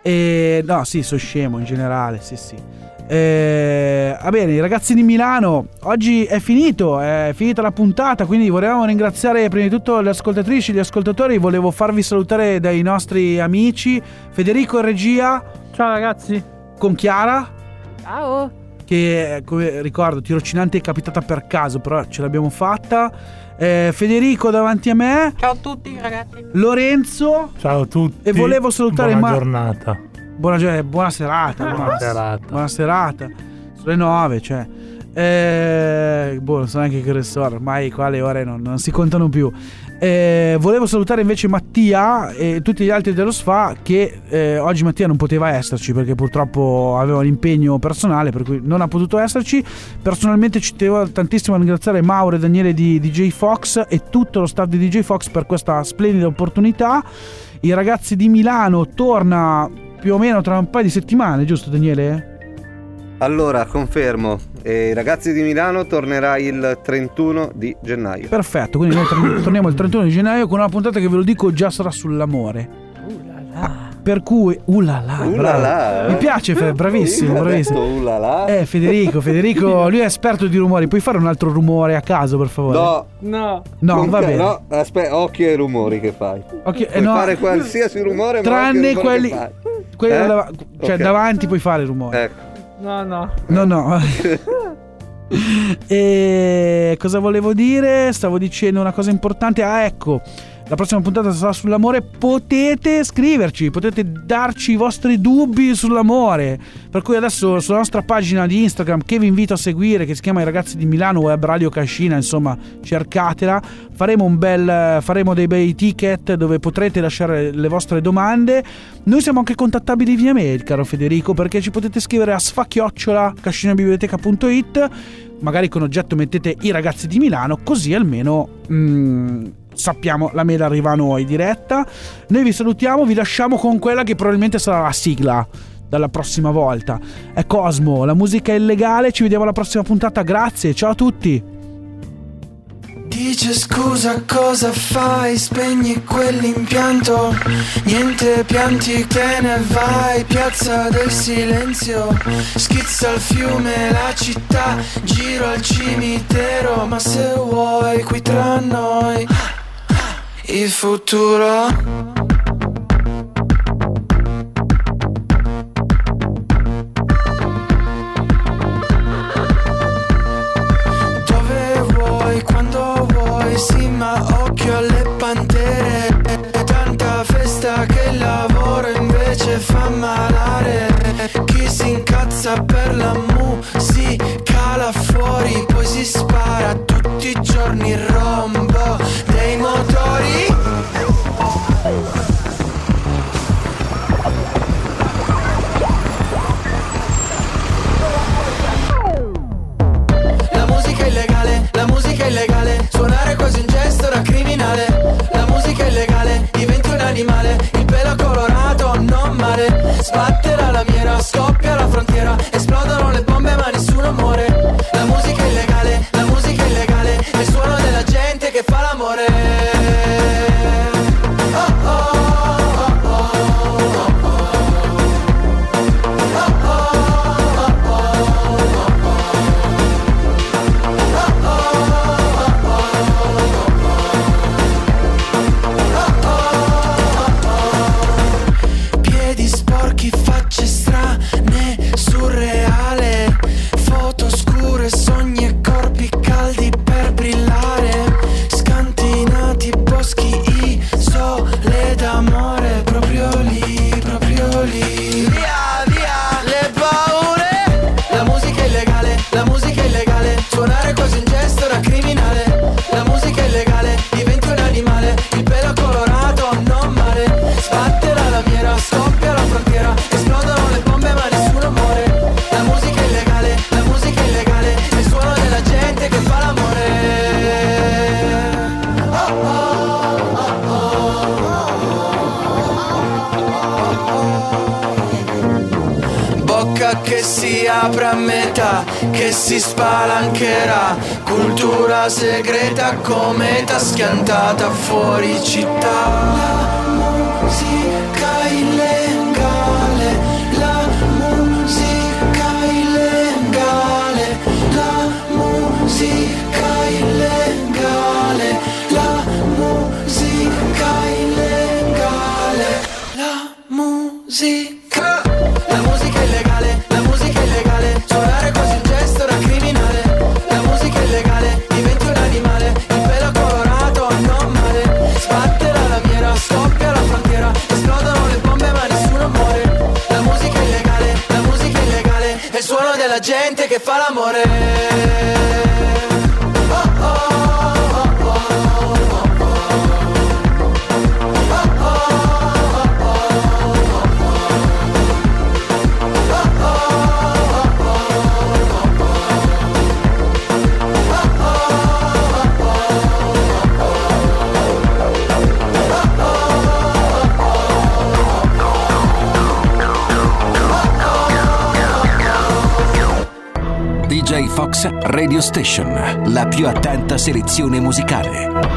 S5: E, no, sì, sono scemo in generale, sì, sì. Eh, va bene, i ragazzi di Milano, oggi è finito, è finita la puntata, quindi volevamo ringraziare prima di tutto le ascoltatrici, gli ascoltatori, volevo farvi salutare dai nostri amici Federico in regia.
S12: Ciao ragazzi.
S5: Con Chiara
S23: Ciao.
S5: Che come ricordo tirocinante è capitata per caso però ce l'abbiamo fatta Eh, Federico davanti a me
S9: Ciao a tutti ragazzi.
S5: Lorenzo
S10: Ciao a tutti.
S5: e volevo salutare
S10: Buona
S5: Ma-
S10: giornata.
S5: buona, gio- buona serata
S10: Buona
S5: buona,
S10: serata.
S5: buona serata sono le nove cioè eh, boh non so neanche che ore sono ormai qua le ore non, non si contano più Eh, volevo salutare invece Mattia e tutti gli altri dello SFA che eh, oggi Mattia non poteva esserci perché purtroppo aveva un impegno personale per cui non ha potuto esserci. Personalmente ci tenevo tantissimo a ringraziare Mauro e Daniele di DJ Fox e tutto lo staff di DJ Fox per questa splendida opportunità. I ragazzi di Milano torna più o meno tra un paio di settimane, giusto Daniele?
S3: Allora, confermo, eh, i ragazzi di Milano tornerà il 31 di gennaio.
S5: Perfetto, quindi noi tor- torniamo il 31 di gennaio con una puntata che ve lo dico già sarà sull'amore. Ah, per cui, ulala,
S3: Uh là
S5: bravo.
S3: là, eh.
S5: mi piace, Fe- bravissimo, bravissimo.
S3: detto, uh là là.
S5: Eh, Federico, Federico, <laughs> lui è esperto di rumori. Puoi fare un altro rumore a caso, per favore?
S3: No,
S12: No.
S5: No,
S3: non
S5: va bene.
S3: No, aspetta, occhio ai rumori che fai.
S5: Ok, eh,
S3: Puoi
S5: no,
S3: fare qualsiasi rumore, ma
S5: tranne
S3: rumori
S5: quelli,
S3: che fai.
S5: quelli
S3: Eh?
S5: dav- cioè
S3: Ok.
S5: davanti puoi fare il rumore.
S3: Ecco.
S12: No, no.
S5: No, no. <laughs> e cosa volevo dire? Stavo dicendo una cosa importante. Ah, ecco. La prossima puntata sarà sull'amore. Potete scriverci, potete darci i vostri dubbi sull'amore. Per cui adesso sulla nostra pagina di Instagram, che vi invito a seguire, che si chiama I ragazzi di Milano Web Radio Cascina, insomma, cercatela. Faremo, un bel, faremo dei bei ticket dove potrete lasciare le vostre domande. Noi siamo anche contattabili via mail, caro Federico, perché ci potete scrivere a sfacchiocciola cascinabiblioteca.it magari con oggetto mettete i ragazzi di Milano, così almeno mm, sappiamo la mail arriva a noi diretta. Noi vi salutiamo, vi lasciamo con quella che probabilmente sarà la sigla dalla prossima volta. È Cosmo, la musica è illegale, ci vediamo alla prossima puntata, grazie, ciao a tutti.
S29: Dice scusa cosa fai, spegni quell'impianto. Niente pianti te ne vai, piazza del silenzio. Schizza il fiume, la città, giro al cimitero. Ma se vuoi qui tra noi Il futuro. Dove vuoi, quando vuoi, sì ma occhio alle pantere. Tanta festa che lavoro invece fa malare. Chi si incazza per la musica là fuori Poi si spara Quasi un gesto da criminale. La musica è illegale, diventi un animale. Il pelo colorato, non male. Sbatte
S1: Station, la più attenta selezione musicale.